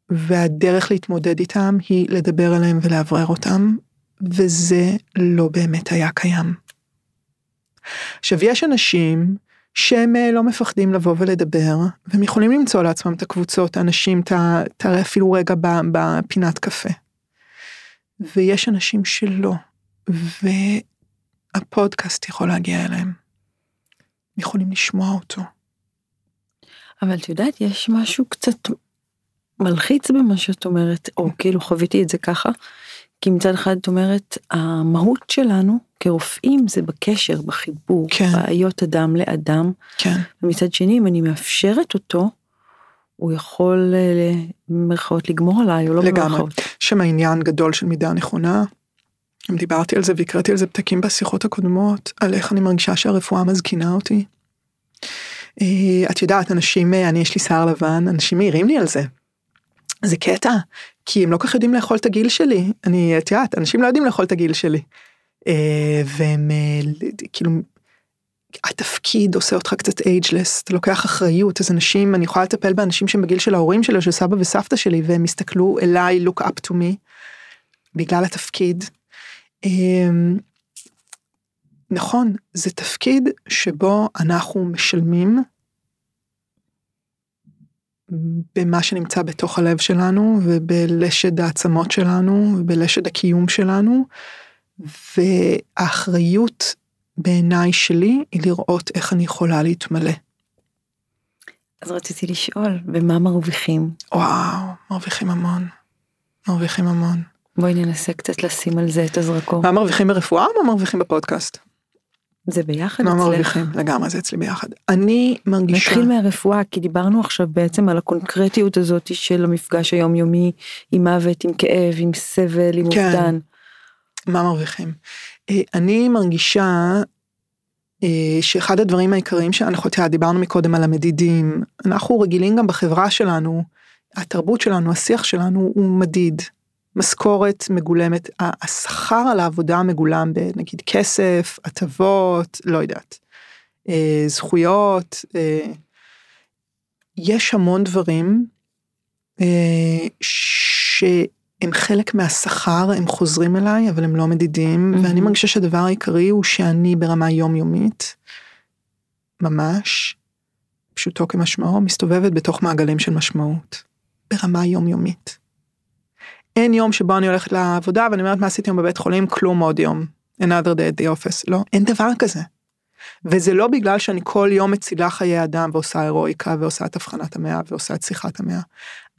והדרך להתמודד איתם היא לדבר עליהם ולאוורר אותם, וזה לא באמת היה קיים. עכשיו יש אנשים שהם לא מפחדים לבוא ולדבר, והם יכולים למצוא לעצמם את הקבוצות, האנשים, תראה אפילו רגע בפינת קפה. ויש אנשים שלא, הפודקאסט יכול להגיע אליהם. יכולים לשמוע אותו. אבל את יודעת, יש משהו קצת מלחיץ במה שאת אומרת, או כאילו חוויתי את זה ככה, כי מצד אחד את אומרת, המהות שלנו כרופאים זה בקשר, בחיבור, כן. בעיות אדם לאדם, כן, ומצד שני, אם אני מאפשרת אותו, הוא יכול אה, במרכאות לגמור עליי, או לא לגמרי. במרכאות. שם העניין גדול של מידה נכונה. גם דיברתי על זה והקראתי על זה פתקים בשיחות הקודמות, על איך אני מרגישה שהרפואה מזקינה אותי. אה, את יודעת, אנשים, אה, אני יש לי שיער לבן, אנשים מעירים לי על זה. זה קטע, כי הם לא כך יודעים לאכול את הגיל שלי. אני, את יודעת, אנשים לא יודעים לאכול את הגיל שלי. והם כאילו, התפקיד עושה אותך קצת אייג'לס, אתה לוקח אחריות, אז אנשים, אני יכולה לטפל באנשים שהם בגיל של ההורים שלי, של סבא וסבתא שלי, והם הסתכלו אליי, look up to me, בגלל התפקיד. אמ, נכון, זה תפקיד שבו אנחנו משלמים במה שנמצא בתוך הלב שלנו ובלשד העצמות שלנו ובלשד הקיום שלנו והאחריות בעיניי שלי היא לראות איך אני יכולה להתמלא. אז רציתי לשאול, ומה מרוויחים? וואו, מרוויחים המון. מרוויחים המון. בואי ננסה קצת לשים על זה את הזרקור. מה מרוויחים ברפואה או מה מרוויחים בפודקאסט? זה ביחד מה אצלך. מרוויחים? לגמרי זה אצלי ביחד. אני מרגישה... נתחיל מהרפואה, כי דיברנו עכשיו בעצם על הקונקרטיות הזאת של המפגש היומיומי עם מוות, עם כאב, עם סבל, עם כן. אובדן. מה מרוויחים? אה, אני מרגישה אה, שאחד הדברים העיקריים שאנחנו, דיברנו מקודם על המדידים, אנחנו רגילים גם בחברה שלנו, התרבות שלנו, השיח שלנו הוא מדיד. משכורת מגולמת, השכר על העבודה מגולם בנגיד כסף, הטבות, לא יודעת, אה, זכויות, יש המון דברים שהם חלק מהשכר, הם חוזרים אליי, אבל הם לא מדידים, מהמם. ואני מרגישה שהדבר העיקרי הוא שאני ברמה יומיומית, ממש, פשוטו כמשמעו, מסתובבת בתוך מעגלים של משמעות, ברמה יומיומית. אין יום שבו אני הולכת לעבודה ואני אומרת מה עשיתי היום בבית חולים, כלום עוד יום. another day at the office, לא, אין דבר כזה. וזה לא בגלל שאני כל יום מצילה חיי אדם ועושה הירואיקה ועושה את הבחנת המאה ועושה את שיחת המאה,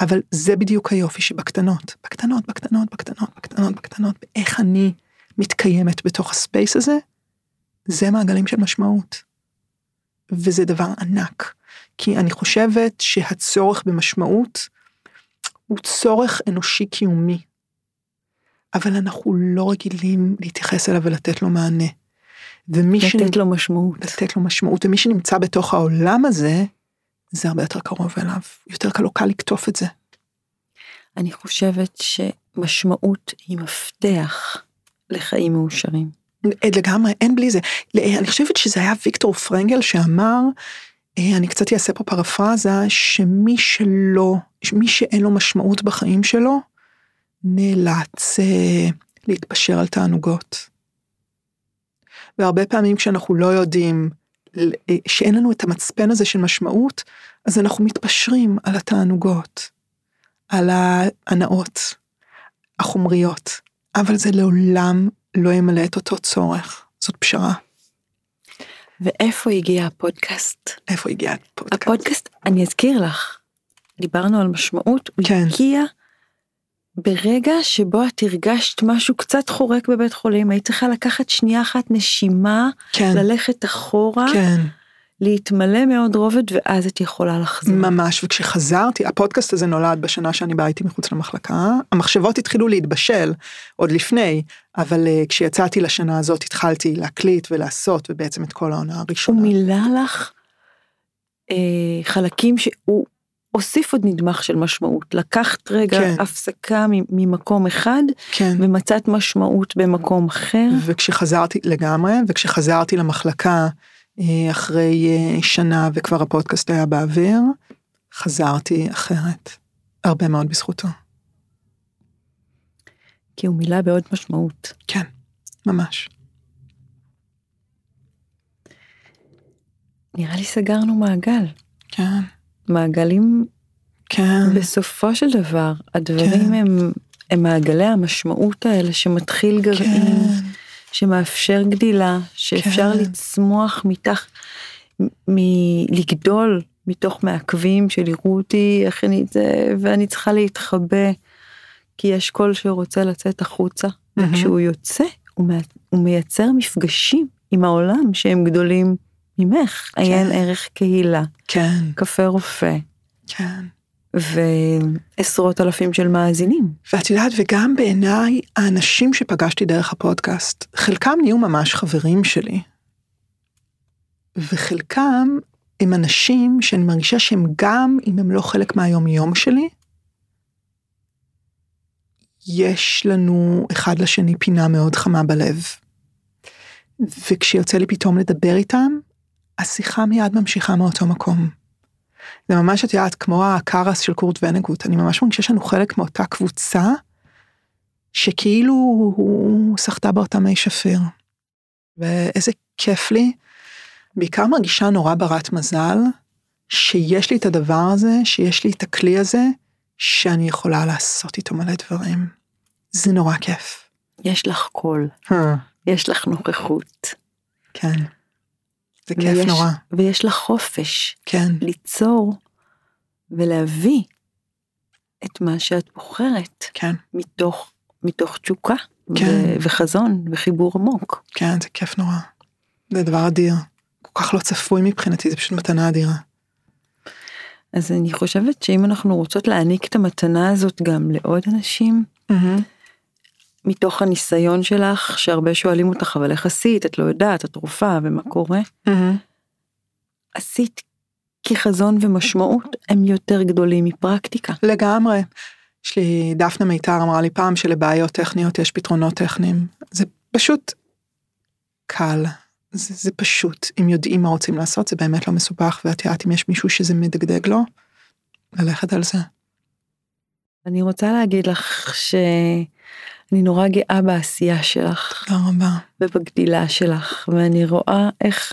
אבל זה בדיוק היופי שבקטנות, בקטנות, בקטנות, בקטנות, בקטנות, בקטנות, ואיך אני מתקיימת בתוך הספייס הזה, זה מעגלים של משמעות. וזה דבר ענק, כי אני חושבת שהצורך במשמעות הוא צורך אנושי קיומי, אבל אנחנו לא רגילים להתייחס אליו ולתת לו מענה. ומי לתת לו משמעות. לתת לו משמעות, ומי שנמצא בתוך העולם הזה, זה הרבה יותר קרוב אליו, יותר קל קל לקטוף את זה. אני חושבת שמשמעות היא מפתח לחיים מאושרים. אה, לגמרי, אין בלי זה. אני חושבת שזה היה ויקטור פרנגל שאמר, אה, אני קצת אעשה פה פרפרזה, שמי שלא, מי שאין לו משמעות בחיים שלו, נאלץ אה, להתפשר על תענוגות. והרבה פעמים כשאנחנו לא יודעים, אה, שאין לנו את המצפן הזה של משמעות, אז אנחנו מתפשרים על התענוגות, על ההנאות החומריות, אבל זה לעולם לא ימלא את אותו צורך, זאת פשרה. ואיפה הגיע הפודקאסט? איפה הגיע הפודקאסט? הפודקאסט, אני אזכיר לך, דיברנו על משמעות, הוא כן. הגיע ברגע שבו את הרגשת משהו קצת חורק בבית חולים, היית צריכה לקחת שנייה אחת נשימה, כן, ללכת אחורה, כן, להתמלא מאוד רובד, ואז את יכולה לחזור. ממש, וכשחזרתי, הפודקאסט הזה נולד בשנה שאני באה איתי מחוץ למחלקה, המחשבות התחילו להתבשל עוד לפני, אבל uh, כשיצאתי לשנה הזאת התחלתי להקליט ולעשות, ובעצם את כל העונה הוא הראשונה. מילא לך אה, חלקים שהוא הוסיף עוד נדמך של משמעות. לקחת רגע כן. הפסקה ממקום אחד, כן, ומצאת משמעות במקום אחר. וכשחזרתי לגמרי, וכשחזרתי למחלקה אה, אחרי אה, שנה וכבר הפודקאסט היה באוויר, חזרתי אחרת. הרבה מאוד בזכותו. כי הוא מילא בעוד משמעות. כן, ממש. נראה לי סגרנו מעגל. כן, מעגלים, כן, בסופו של דבר, הדברים כן. הם, הם מעגלי המשמעות האלה שמתחיל גרעין, כן, שמאפשר גדילה, שאפשר כן. לצמוח מתח, מלגדול מתוך מעכבים של יראו אותי, איך אני זה, ואני צריכה להתחבא, כי יש קול שרוצה לצאת החוצה, מהמם. וכשהוא יוצא, הוא מייצר מפגשים עם העולם שהם גדולים ממך, עיין ערך קהילה, כן, קפה רופא, כן. ועשרות אלפים של מאזינים. ואת יודעת, וגם בעיניי, האנשים שפגשתי דרך הפודקאסט, חלקם נהיו ממש חברים שלי. וחלקם הם אנשים שאני מרגישה שהם גם, אם הם לא חלק מהיום-יום שלי, יש לנו אחד לשני פינה מאוד חמה בלב. וכשיוצא לי פתאום לדבר איתם, השיחה מיד ממשיכה מאותו מקום. זה ממש, את יודעת, כמו הקארס של קורט ונגוט, אני ממש מרגישה שאנו חלק מאותה קבוצה, שכאילו הוא סחטה באותה מי שפיר. ואיזה כיף לי, בעיקר מרגישה נורא ברת מזל, שיש לי את הדבר הזה, שיש לי את הכלי הזה, שאני יכולה לעשות איתו מלא דברים. זה נורא כיף. יש לך קול, יש לך נוכחות. כן. זה כיף ויש- נורא. ויש לך חופש כן, ליצור ולהביא את מה שאת בוחרת כן, מתוך, מתוך תשוקה כן. ו- וחזון וחיבור עמוק. כן, זה כיף נורא. זה דבר אדיר. כל כך לא צפוי מבחינתי, זה פשוט מתנה אדירה. אז אני חושבת שאם אנחנו רוצות להעניק את המתנה הזאת גם לעוד אנשים, מתוך הניסיון שלך, שהרבה שואלים אותך, אבל איך עשית? את לא יודעת, את רופאה, ומה קורה? עשית כי חזון ומשמעות הם יותר גדולים מפרקטיקה. לגמרי. יש לי, דפנה מיתר אמרה לי פעם שלבעיות טכניות יש פתרונות טכניים. זה פשוט קל. זה, זה פשוט, אם יודעים מה רוצים לעשות, זה באמת לא מסובך, ואת יודעת אם יש מישהו שזה מדגדג לו, ללכת על זה. אני רוצה להגיד לך שאני נורא גאה בעשייה שלך תודה רבה. ובגדילה שלך, ואני רואה איך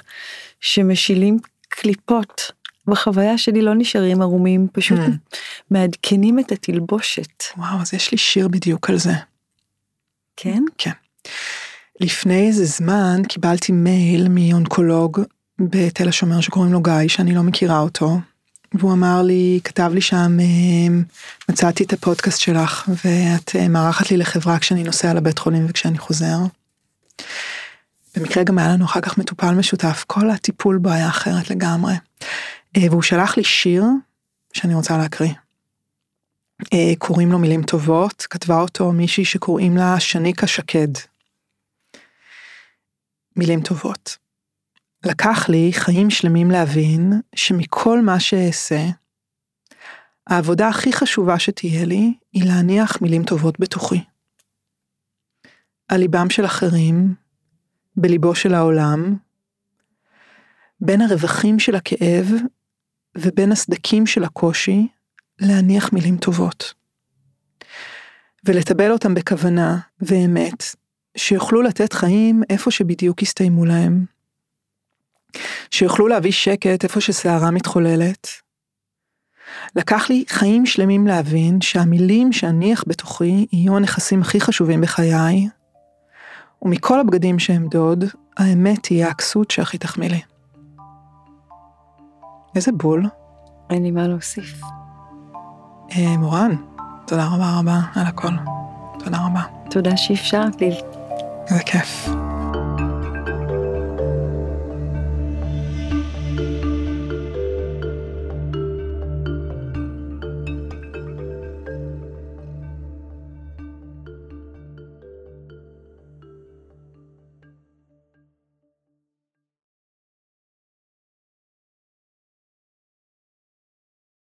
שמשילים קליפות בחוויה שלי לא נשארים ערומים, פשוט Hmm. מעדכנים את התלבושת, וואו, אז יש לי שיר בדיוק על זה. כן? לפני איזה זמן קיבלתי מייל מאונקולוג בתל השומר שקוראים לו גיא, שאני לא מכירה אותו. והוא אמר לי, כתב לי שם, אה, מצאתי את הפודקאסט שלך ואת אה, מארחת לי לחברה כשאני נוסע לבית חולים וכשאני חוזר. במקרה גם היה לנו אחר כך מטופל משותף, כל הטיפול בו היה אחרת לגמרי. אה, והוא שלח לי שיר שאני רוצה להקריא. אה, קוראים לו מילים טובות, כתבה אותו מישהי שקוראים לה שניקה שקד. מילים טובות. לקח לי חיים שלמים להבין שמכל מה שאעשה, העבודה הכי חשובה שתהיה לי היא להניח מילים טובות בתוכי. על ליבם של אחרים, בליבו של העולם, בין הרווחים של הכאב ובין הסדקים של הקושי, להניח מילים טובות. ולטבל אותם בכוונה ואמת, שיוכלו לתת חיים איפה שבדיוק הסתיימו להם. שיוכלו להביא שקט איפה שסערה מתחוללת. לקח לי חיים שלמים להבין שהמילים שאניח בתוכי יהיו הנכסים הכי חשובים בחיי, ומכל הבגדים שאמדוד, האמת תהיה הכסות שהכי תחמיא לי. איזה בול. אין לי מה להוסיף. אה, מורן, תודה רבה רבה על הכל. תודה רבה. תודה שאפשרת לי. איזה כיף.